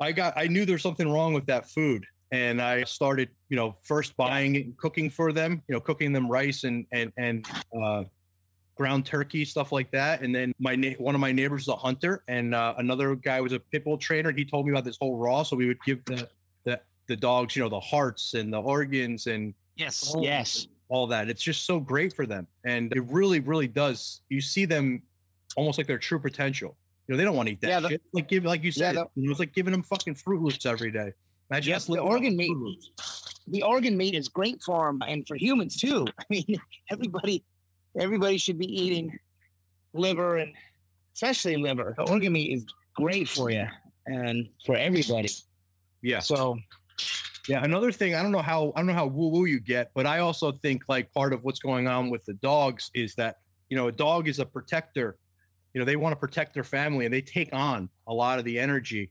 I got I knew there's something wrong with that food. And I started, you know, first buying it and cooking for them, you know, cooking them rice and and and uh ground turkey, stuff like that. And then my na- one of my neighbors is a hunter, and uh, another guy was a pit bull trainer. And he told me about this whole raw. So we would give the the the dogs, you know, the hearts and the organs and Yes. Oh, Yes. all that. It's just so great for them, and it really, really does. You see them almost like their true potential. You know, they don't want to eat that Yeah, the- shit. Like give, like you Yeah, said, the- you know, it's like giving them fucking Fruit Loops every day. Imagine Yes, the organ meat. The organ meat is great for them and for humans too. I mean, everybody, everybody should be eating liver and especially liver. The organ meat is great for you and for everybody. Yeah. So Yeah, another thing, I don't know how I don't know how woo woo you get, but I also think like part of what's going on with the dogs is that you know a dog is a protector. You know, they want to protect their family and they take on a lot of the energy,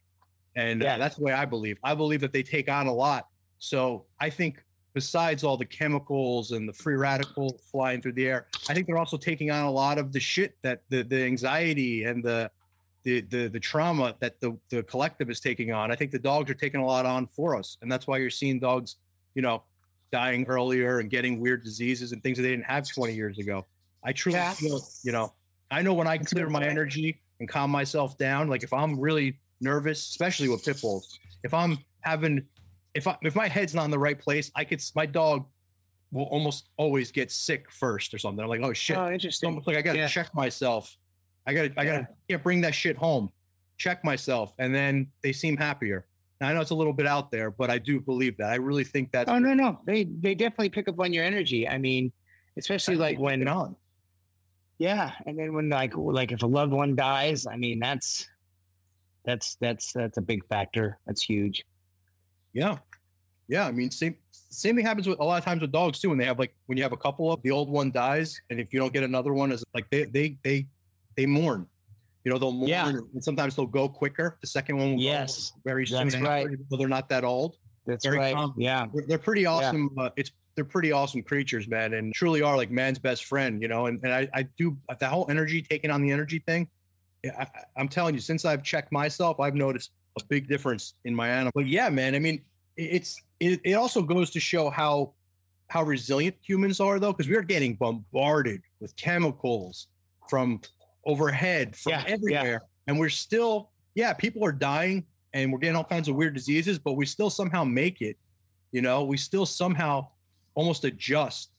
and Yeah. that's the way I believe. I believe that they take on a lot. So I think besides all the chemicals and the free radical flying through the air, I think they're also taking on a lot of the shit that the the anxiety and the the the, the trauma that the, the collective is taking on. I think the dogs are taking a lot on for us, and that's why you're seeing dogs, you know, dying earlier and getting weird diseases and things that they didn't have 20 years ago. I truly Yeah. feel, you know, I know when I clear my energy and calm myself down, like if I'm really nervous, especially with pit bulls, if I'm having, if I if my head's not in the right place, I could my dog will almost always get sick first or something. I'm like, oh shit, oh, it's interesting. almost like I gotta Yeah. check myself. I gotta, I gotta, can't bring that shit home. Check myself, and then they seem happier. Now I know it's a little bit out there, but I do believe that. I really think that. Oh no, no, they they definitely pick up on your energy. I mean, especially like when on. Yeah, and then when like like if a loved one dies, I mean that's that's that's that's a big factor. That's huge. Yeah, yeah. I mean, same same thing happens with a lot of times with dogs too. When they have like when you have a couple of the old one dies, and if you don't get another one, is like they they they they mourn. You know, they'll mourn, Yeah. and sometimes they'll go quicker. The second one will Yes, go very soon that's right. though they're not that old. That's Very right. common. Yeah, They're, they're pretty awesome. Uh, it's they're pretty awesome creatures, man, and truly are like man's best friend, you know. And and I, I do the whole energy taking on the energy thing. Yeah, I, I'm telling you, since I've checked myself, I've noticed a big difference in my animal. But yeah, man, I mean, it's it, it also goes to show how how resilient humans are, though, because we are getting bombarded with chemicals from overhead, from Yeah, yeah. everywhere, and we're still, yeah, people are dying and we're getting all kinds of weird diseases, but we still somehow make it. You know, we still somehow almost adjust.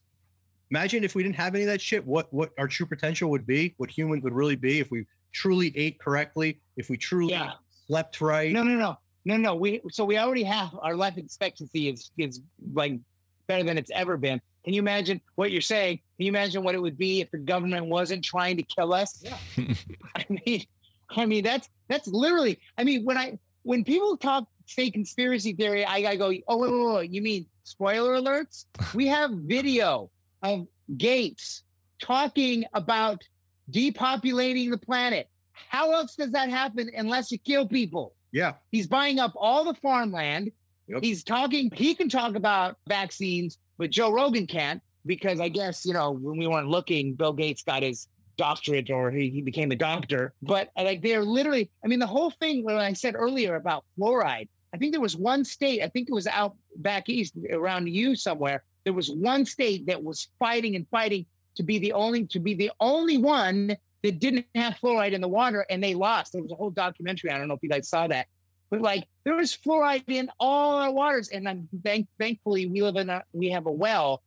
Imagine if we didn't have any of that shit, what what our true potential would be, what humans would really be if we truly ate correctly, if we truly yeah. slept right. No, no, no, no, no. We so we already have our life expectancy is is like better than it's ever been. Can you imagine what you're saying? Can you imagine what it would be if the government wasn't trying to kill us? Yeah. I mean, I mean that's that's literally. I mean, when I when people talk say conspiracy theory, I gotta go. Oh wait, wait, wait. You mean spoiler alerts? We have video of Gates talking about depopulating the planet. How else does that happen unless you kill people? Yeah. He's buying up all the farmland. Yep. He's talking, he can talk about vaccines, but Joe Rogan can't because I guess, you know, when we weren't looking, Bill Gates got his doctorate or he, he became a doctor. But uh, like they're literally, I mean, the whole thing, when I said earlier about fluoride, I think there was one state, I think it was out back east around you somewhere. There was one state that was fighting and fighting to be the only, to be the only one that didn't have fluoride in the water and they lost. There was a whole documentary. I don't know if you guys saw that. But like there was fluoride in all our waters. And I'm thank thankfully we live in a we have a well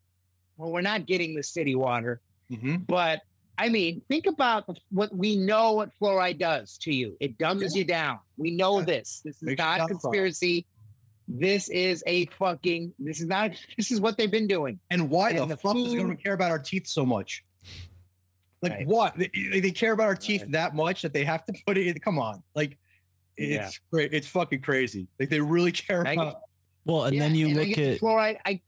where we're not getting the city water. hmm But I mean, think about what we know what fluoride does to you. It dumbs you down. We know Yeah. this. This is Makes not conspiracy. This is a fucking this is not this is what they've been doing. And why And the, the fuck does food- government care about our teeth so much? Like Right. what? They, they care about our teeth Right. that much that they have to put it in. Come on. Like it's Yeah. great. It's fucking crazy. Like they really care about Well, and Yeah, then you and look get at fluoride. I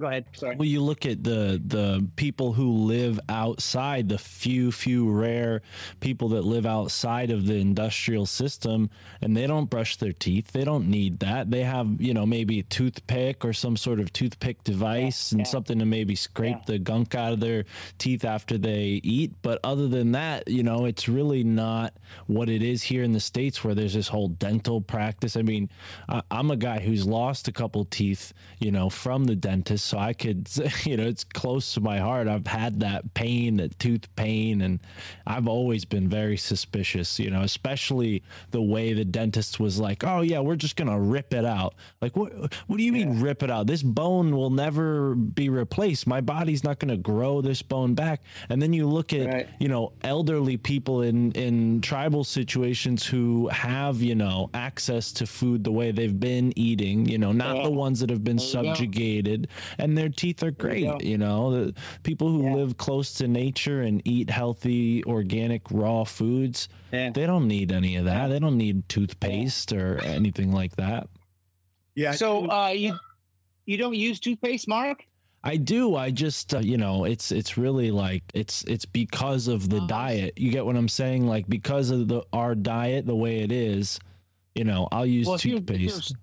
Go ahead. Sorry. Well, you look at the the people who live outside, the few few rare people that live outside of the industrial system, and they don't brush their teeth. They don't need that. They have you know maybe a toothpick or some sort of toothpick device Yeah, and yeah. something to maybe scrape Yeah. the gunk out of their teeth after they eat. But other than that, you know, it's really not what it is here in the states where there's this whole dental practice. I mean, I, I'm a guy who's lost a couple teeth, you know, from the dentist, so I could, you know, it's close to my heart. I've had that pain, that tooth pain, and I've always been very suspicious, you know, especially the way the dentist was like, "Oh yeah, we're just gonna rip it out." Like, what? What do you mean rip it out? This bone will never be replaced. My body's not gonna grow this bone back. And then you look at, Right. you know, elderly people in in tribal situations who have, you know, access to food the way they've been eating, you know, not the ones that have been subjugated, and their teeth are great. go. You know, the people who Yeah. live close to nature and eat healthy, organic, raw foods, Yeah. they don't need any of that. They don't need toothpaste or anything like that. Yeah. So uh, you you don't use toothpaste, Mark? I do. I just, uh, you know, it's it's really like it's it's because of the diet. You get what I'm saying? Like because of the our diet, the way it is, you know, I'll use Well, if you're, if you're toothpaste.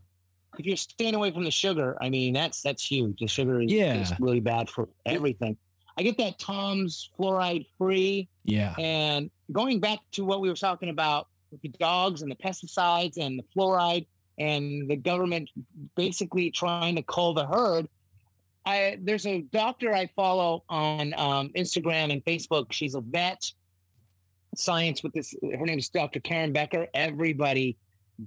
If you're staying away from the sugar, I mean that's that's huge. The sugar is, Yeah. is really bad for everything. I get that Tom's fluoride free, Yeah, and going back to what we were talking about with the dogs and the pesticides and the fluoride and the government basically trying to cull the herd. I there's a doctor I follow on um, Instagram and Facebook. She's a vet, science with this. Her name is Dr. Karen Becker. Everybody,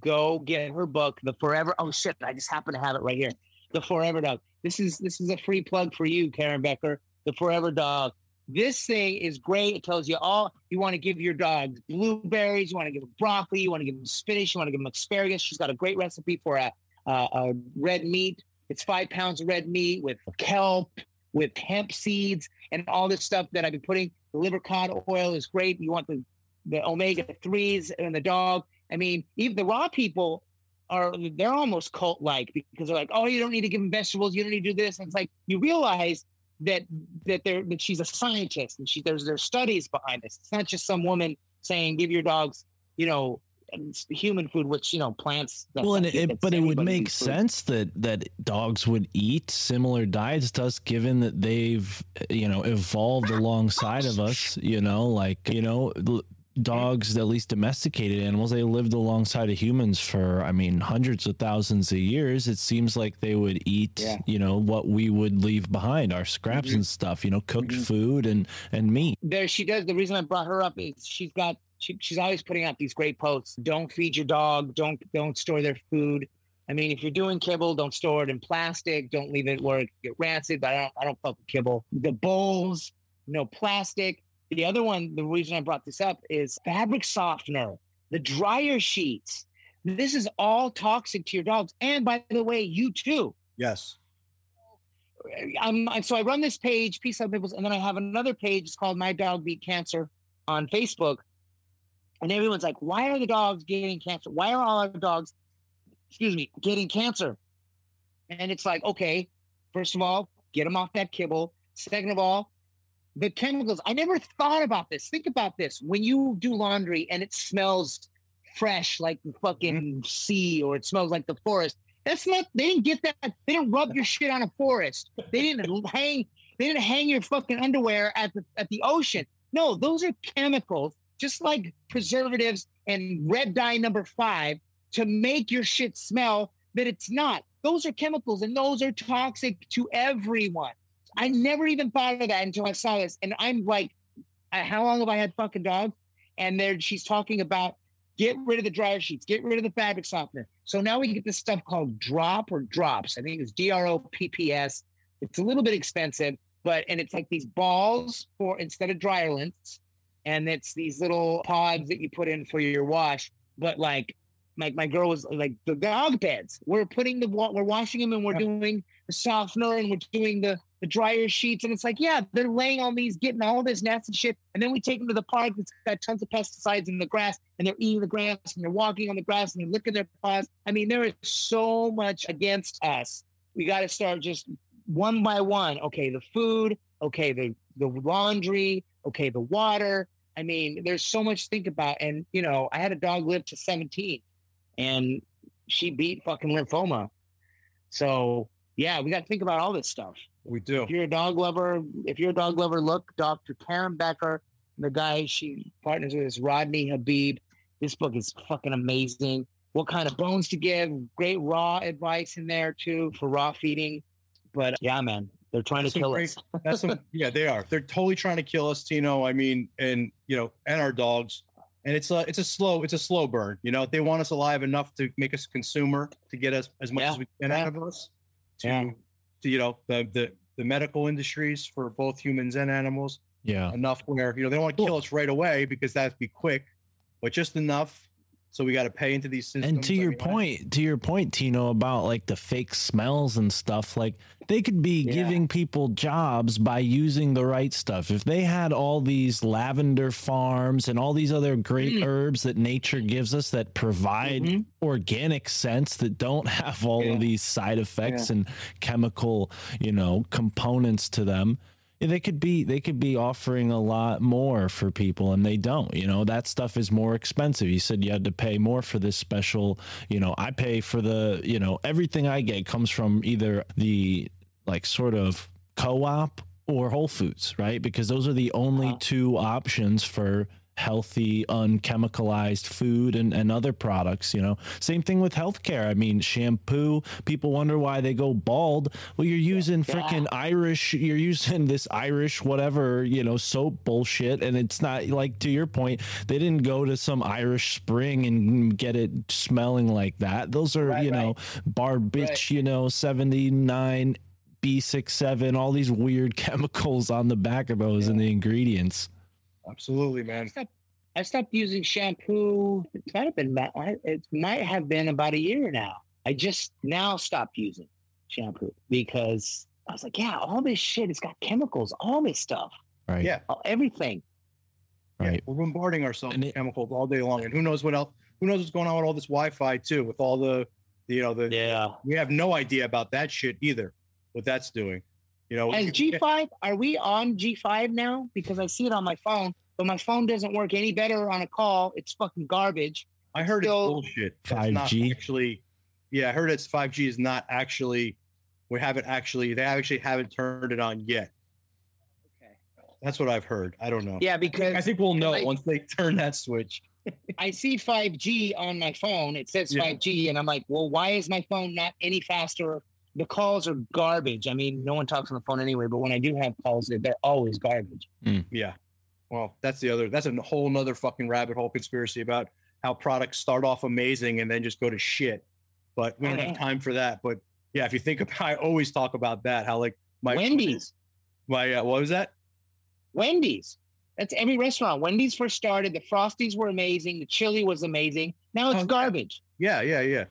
go get her book, The Forever. Oh shit! I just happen to have it right here. The Forever Dog. This is this is a free plug for you, Karen Becker. The Forever Dog. This thing is great. It tells you all you want to give your dog blueberries, you want to give him broccoli, you want to give him spinach, you want to give him asparagus. She's got a great recipe for a, a, a red meat. It's five pounds of red meat with kelp, with hemp seeds, and all this stuff that I've been putting. The liver cod oil is great. You want the, the omega threes in the dog. I mean, even the raw people are they're almost cult like because they're like, oh, you don't need to give them vegetables, you don't need to do this. And it's like you realize that that they're that she's a scientist and she there's there's studies behind this. It's not just some woman saying give your dogs, you know, human food, which you know plants. that- well, and it, but it would make sense that that dogs would eat similar diets to us, given that they've you know evolved alongside of us. You know, like you know. Dogs, at least domesticated animals, they lived alongside of humans for, I mean, hundreds of thousands of years. It seems like they would eat, Yeah. you know, what we would leave behind, our scraps Mhm. and stuff, you know, cooked Mhm. food and and meat. there she does the reason i brought her up is she's got she, she's always putting out these great posts don't feed your dog don't don't store their food i mean if you're doing kibble don't store it in plastic don't leave it where it get rancid but i don't i don't fuck with kibble the bowls no plastic the other one the reason i brought this up is fabric softener the dryer sheets this is all toxic to your dogs and by the way you too yes. I'm and so I run this page, Peace Love and Pitbulls, and then I have another page. It's called My Dog Beat Cancer on Facebook, and everyone's like, "Why are the dogs getting cancer? Why are all our dogs, excuse me, getting cancer?" And it's like, okay, first of all, get them off that kibble. Second of all, the chemicals. I never thought about this. Think about this: when you do laundry and it smells fresh like the mm-hmm. fucking sea, or it smells like the forest. That's not. They didn't get that. They didn't rub your shit on a forest. They didn't hang. They didn't hang your fucking underwear at the at the ocean. No, those are chemicals, just like preservatives and red dye number five to make your shit smell that it's not. Those are chemicals, and those are toxic to everyone. I never even thought of that until I saw this, and I'm like, uh, how long have I had fucking dogs? And there, she's talking about get rid of the dryer sheets, get rid of the fabric softener. So now we get this stuff called drop or drops. I think it's D R O P P S. It's a little bit expensive, but and it's like these balls for instead of dryer lengths, and it's these little pods that you put in for your wash. But like, like my girl was like the dog beds. We're putting the wa- we're washing them and we're doing the softener and we're doing the the dryer sheets, and it's like yeah, they're laying on these, getting all this nasty shit, and then we take them to the park that's got tons of pesticides in the grass, and they're eating the grass and they're walking on the grass and they're licking their paws. I mean, there is so much against us. We got to start just one by one. Okay, the food. Okay, the the laundry. Okay, the water. I mean, there's so much to think about. And you know, I had a dog live to 17, and she beat fucking lymphoma. So yeah, we got to think about all this stuff. We do. If you're a dog lover, if you're a dog lover, look Dr. Karen Becker, the guy she partners with is Rodney Habib. This book is fucking amazing. What kind of bones to give? Great raw advice in there too for raw feeding. But yeah, man, they're trying That's to kill great- us. That's some, yeah, they are. They're totally trying to kill us, Tino. I mean, and you know, and our dogs. And it's a it's a slow it's a slow burn. You know, they want us alive enough to make us a consumer to get us as much Yeah. as we can out of us. To, Yeah. to you know the the the medical industries for both humans and animals Yeah. enough where you know they don't want to kill us right away because that'd be quick, but just enough so we got to pay into these systems. And to your mean, I- point, to your point, Tino, about like the fake smells and stuff, like they could be Yeah. giving people jobs by using the right stuff. If they had all these lavender farms and all these other great Mm. herbs that nature gives us that provide Mhm. organic scents that don't have all Yeah. of these side effects and chemical, you know, components to them. They could be they could be offering a lot more for people and they don't. You know, that stuff is more expensive. You said you had to pay more for this special, you know, I pay for the, you know, everything I get comes from either the like sort of co-op or Whole Foods, right? Because those are the only Uh-huh. two options for healthy, unchemicalized food and, and other products, you know. Same thing with healthcare. I mean, shampoo, people wonder why they go bald. Well, you're using freaking Irish, you're using this Irish whatever, you know, soap bullshit. And it's not like to your point, they didn't go to some Irish spring and get it smelling like that. Those are, Right, you know, bar bitch, you know, 79 B67, all these weird chemicals on the back of those and the ingredients. Absolutely, man. I stopped using shampoo. It might have been about, it might have been about a year now. I just now stopped using shampoo because I was like, yeah, all this shit, it's got chemicals, all this stuff, Right. Yeah. all- everything. Yeah, Right. we're bombarding ourselves And with it- chemicals all day long, and who knows what else? Who knows what's going on with all this Wi-Fi too? With all the, you know, the Yeah. we have no idea about that shit either. What that's doing, you know? And G5, are we on G5 now? Because I see it on my phone, but my phone doesn't work any better on a call. It's fucking garbage. I heard it's bullshit. 5G? actually. Yeah, I heard it's 5G is not actually. We haven't actually. They actually haven't turned it on yet. Okay. That's what I've heard. I don't know. Yeah, because I think we'll know like- once they turn that switch. I see 5G on my phone. It says Yeah. 5G, and I'm like, well, why is my phone not any faster? The calls are garbage. I mean, no one talks on the phone anyway, but when I do have calls, they're, they're always garbage. Yeah. Well, that's the other. That's a whole nother fucking rabbit hole conspiracy about how products start off amazing and then just go to shit. But we don't have time for that. But yeah, if you think about, I always talk about that. How like my Wendy's, My uh, what was that? Wendy's. That's every restaurant. Wendy's first started. The Frosties were amazing. The chili was amazing. Now it's Oh, yeah. garbage. Yeah, yeah, yeah.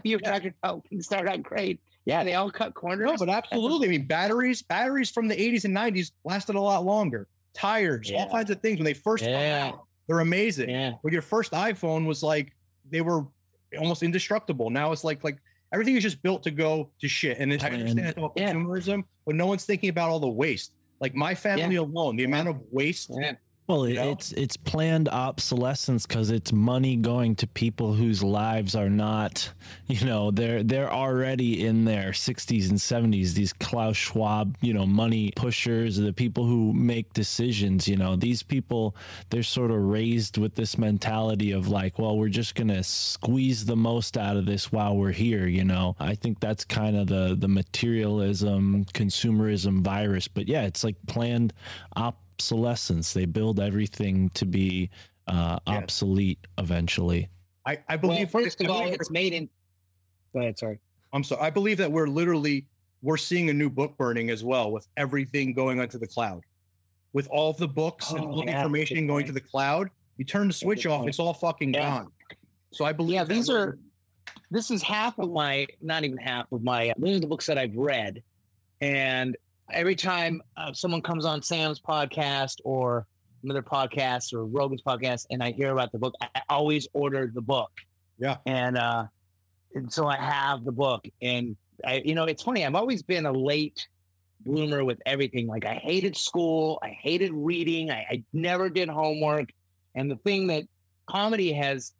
you were talking about things start out great. Yeah, they all cut corners. No, but absolutely. I mean, batteries, batteries from the 80s and 90s lasted a lot longer. Tires, Yeah. all kinds of things when they first Yeah. out, they're amazing. yeah. When your first iPhone was like they were almost indestructible. Now it's like like everything is just built to go to shit. And it's, I And- understand it's about Yeah. consumerism, but no one's thinking about all the waste. Like my family alone, the amount of waste. Well, it, it's it's planned obsolescence because it's money going to people whose lives are not, you know, they're they're already in their 60s and 70s. These Klaus Schwab, you know, money pushers, the people who make decisions. You know, these people they're sort of raised with this mentality of like, well, we're just gonna squeeze the most out of this while we're here. You know, I think that's kind of the the materialism, consumerism virus. But yeah, it's like planned op obsolescence. They build everything to be uh, Yeah. obsolete eventually. I, I Well, believe first I of all, believe it's made in. Go ahead. Sorry. I'm sorry. I believe that we're literally we're seeing a new book burning as well with everything going onto the cloud. With all of the books and Oh, all the information good going to the cloud, you turn the switch off, point. it's all fucking Yeah. gone. So I believe Yeah, these we're- are. This is half of my, not even half of my. These are the books that I've read, and every time uh, someone comes on Sam's podcast or another podcast or Rogan's podcast, and I hear about the book, I I always order the book. Yeah. and uh, and so I have the book, and I, you know, it's funny. I've always been a late bloomer with everything. Like I hated school, I hated reading, I, I never did homework. And the thing that comedy has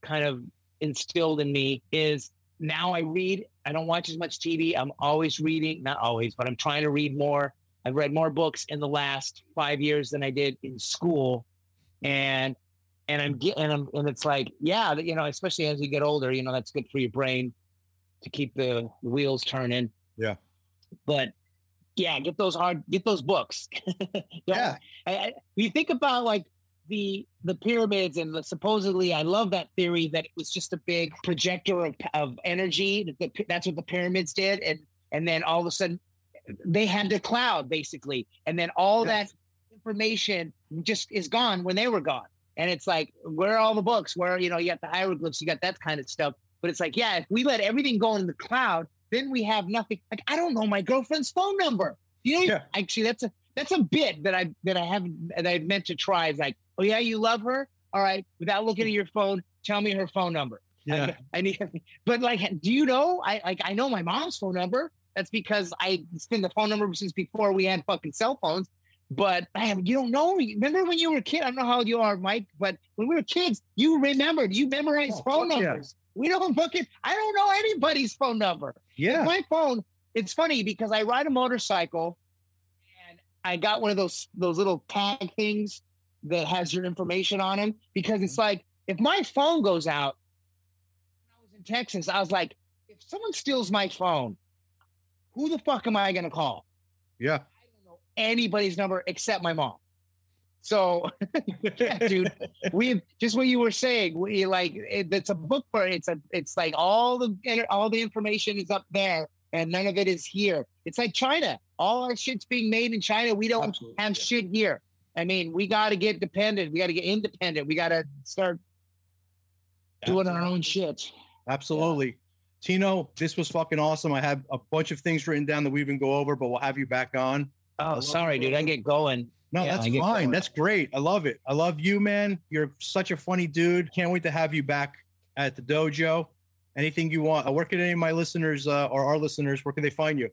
kind of instilled in me is now I read. I don't watch as much TV. I'm always reading, not always, but I'm trying to read more. I've read more books in the last five years than I did in school, and and I'm getting and I'm and it's like yeah, you know, especially as you get older, you know, that's good for your brain to keep the wheels turning. Yeah. But yeah, get those hard, get those books. yeah. I, I, you think about like the the pyramids and the, supposedly I love that theory that it was just a big projector of, of energy. That that's what the pyramids did, and and then all of a sudden they had the cloud basically, and then all yes. that information just is gone when they were gone. And it's like, where are all the books? Where you know you got the hieroglyphs, you got that kind of stuff. But it's like, yeah, if we let everything go in the cloud, then we have nothing. Like I don't know my girlfriend's phone number. You know, yeah. actually, that's a that's a bit that I that I haven't that I meant to try. Is like, oh yeah, you love her. All right, without looking at mm. your phone, tell me her phone number. Yeah, I, I need. But like, do you know? I like I know my mom's phone number. That's because I it's been the phone number since before we had fucking cell phones. But I have, you don't know. Remember when you were a kid? I don't know how old you are, Mike, but when we were kids, you remembered. You memorized oh, phone numbers. Yeah. We don't fucking. I don't know anybody's phone number. Yeah, my phone. It's funny because I ride a motorcycle, and I got one of those those little tag things that has your information on him because it's mm-hmm. like if my phone goes out when I was in Texas, I was like, if someone steals my phone, who the fuck am I gonna call? Yeah. I don't know anybody's number except my mom. So, yeah, dude, we just what you were saying. We like it, it's a book for it's a it's like all the all the information is up there, and none of it is here. It's like China. All our shit's being made in China. We don't Absolutely. have shit here. I mean, we got to get dependent. We got to get independent. We got to start doing our own shit. Absolutely. Yeah. Tino, this was fucking awesome. I have a bunch of things written down that we even go over, but we'll have you back on. Oh, sorry, dude. I get going. No, yeah, that's fine. That's great. I love it. I love you, man. You're such a funny dude. Can't wait to have you back at the dojo. Anything you want. Where can any of my listeners uh, or our listeners, where can they find you?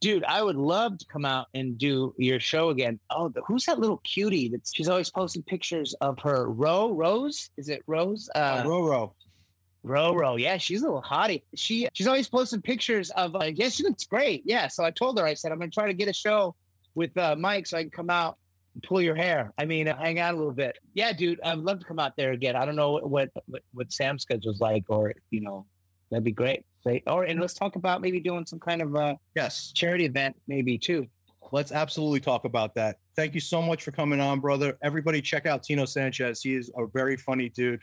Dude, I would love to come out and do your show again. Oh, who's that little cutie that she's always posting pictures of her Ro Rose? Is it Rose? Uh, uh, Roro. Roro, yeah, she's a little hottie. She she's always posting pictures of. Uh, yeah, she looks great. Yeah, so I told her, I said, I'm gonna try to get a show with uh, Mike so I can come out pull your hair. I mean, uh, hang out a little bit. Yeah, dude, I'd love to come out there again. I don't know what what what Sam's schedule's like, or you know, that'd be great. Say, or and let's talk about maybe doing some kind of uh yes charity event maybe too. Let's absolutely talk about that. Thank you so much for coming on, brother. Everybody, check out Tino Sanchez. He is a very funny dude.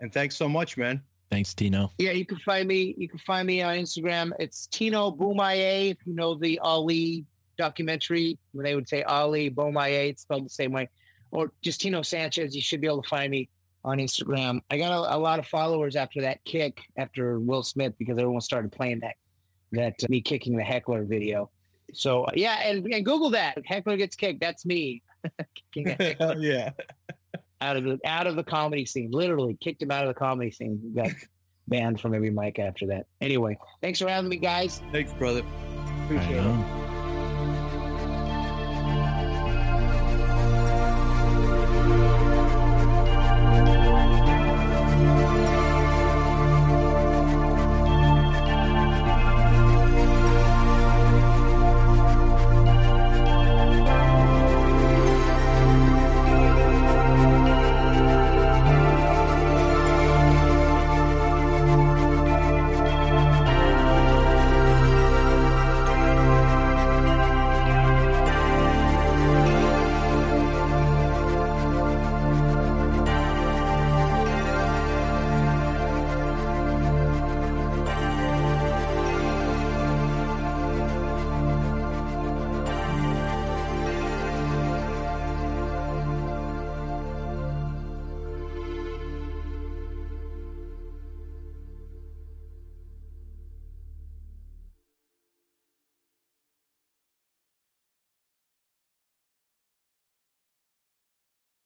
And thanks so much, man. Thanks, Tino. Yeah, you can find me. You can find me on Instagram. It's Tino Bomaye. If you know the Ali documentary, when they would say Ali Bomaye, it's spelled the same way. Or just Tino Sanchez. You should be able to find me on Instagram. I got a, a, lot of followers after that kick after Will Smith because everyone started playing that that uh, me kicking the heckler video. So uh, yeah, and, and Google that heckler gets kicked. That's me. yeah. Out of the out of the comedy scene, literally kicked him out of the comedy scene. Got banned from every mic after that. Anyway, thanks for having me, guys. Thanks, brother. Appreciate it.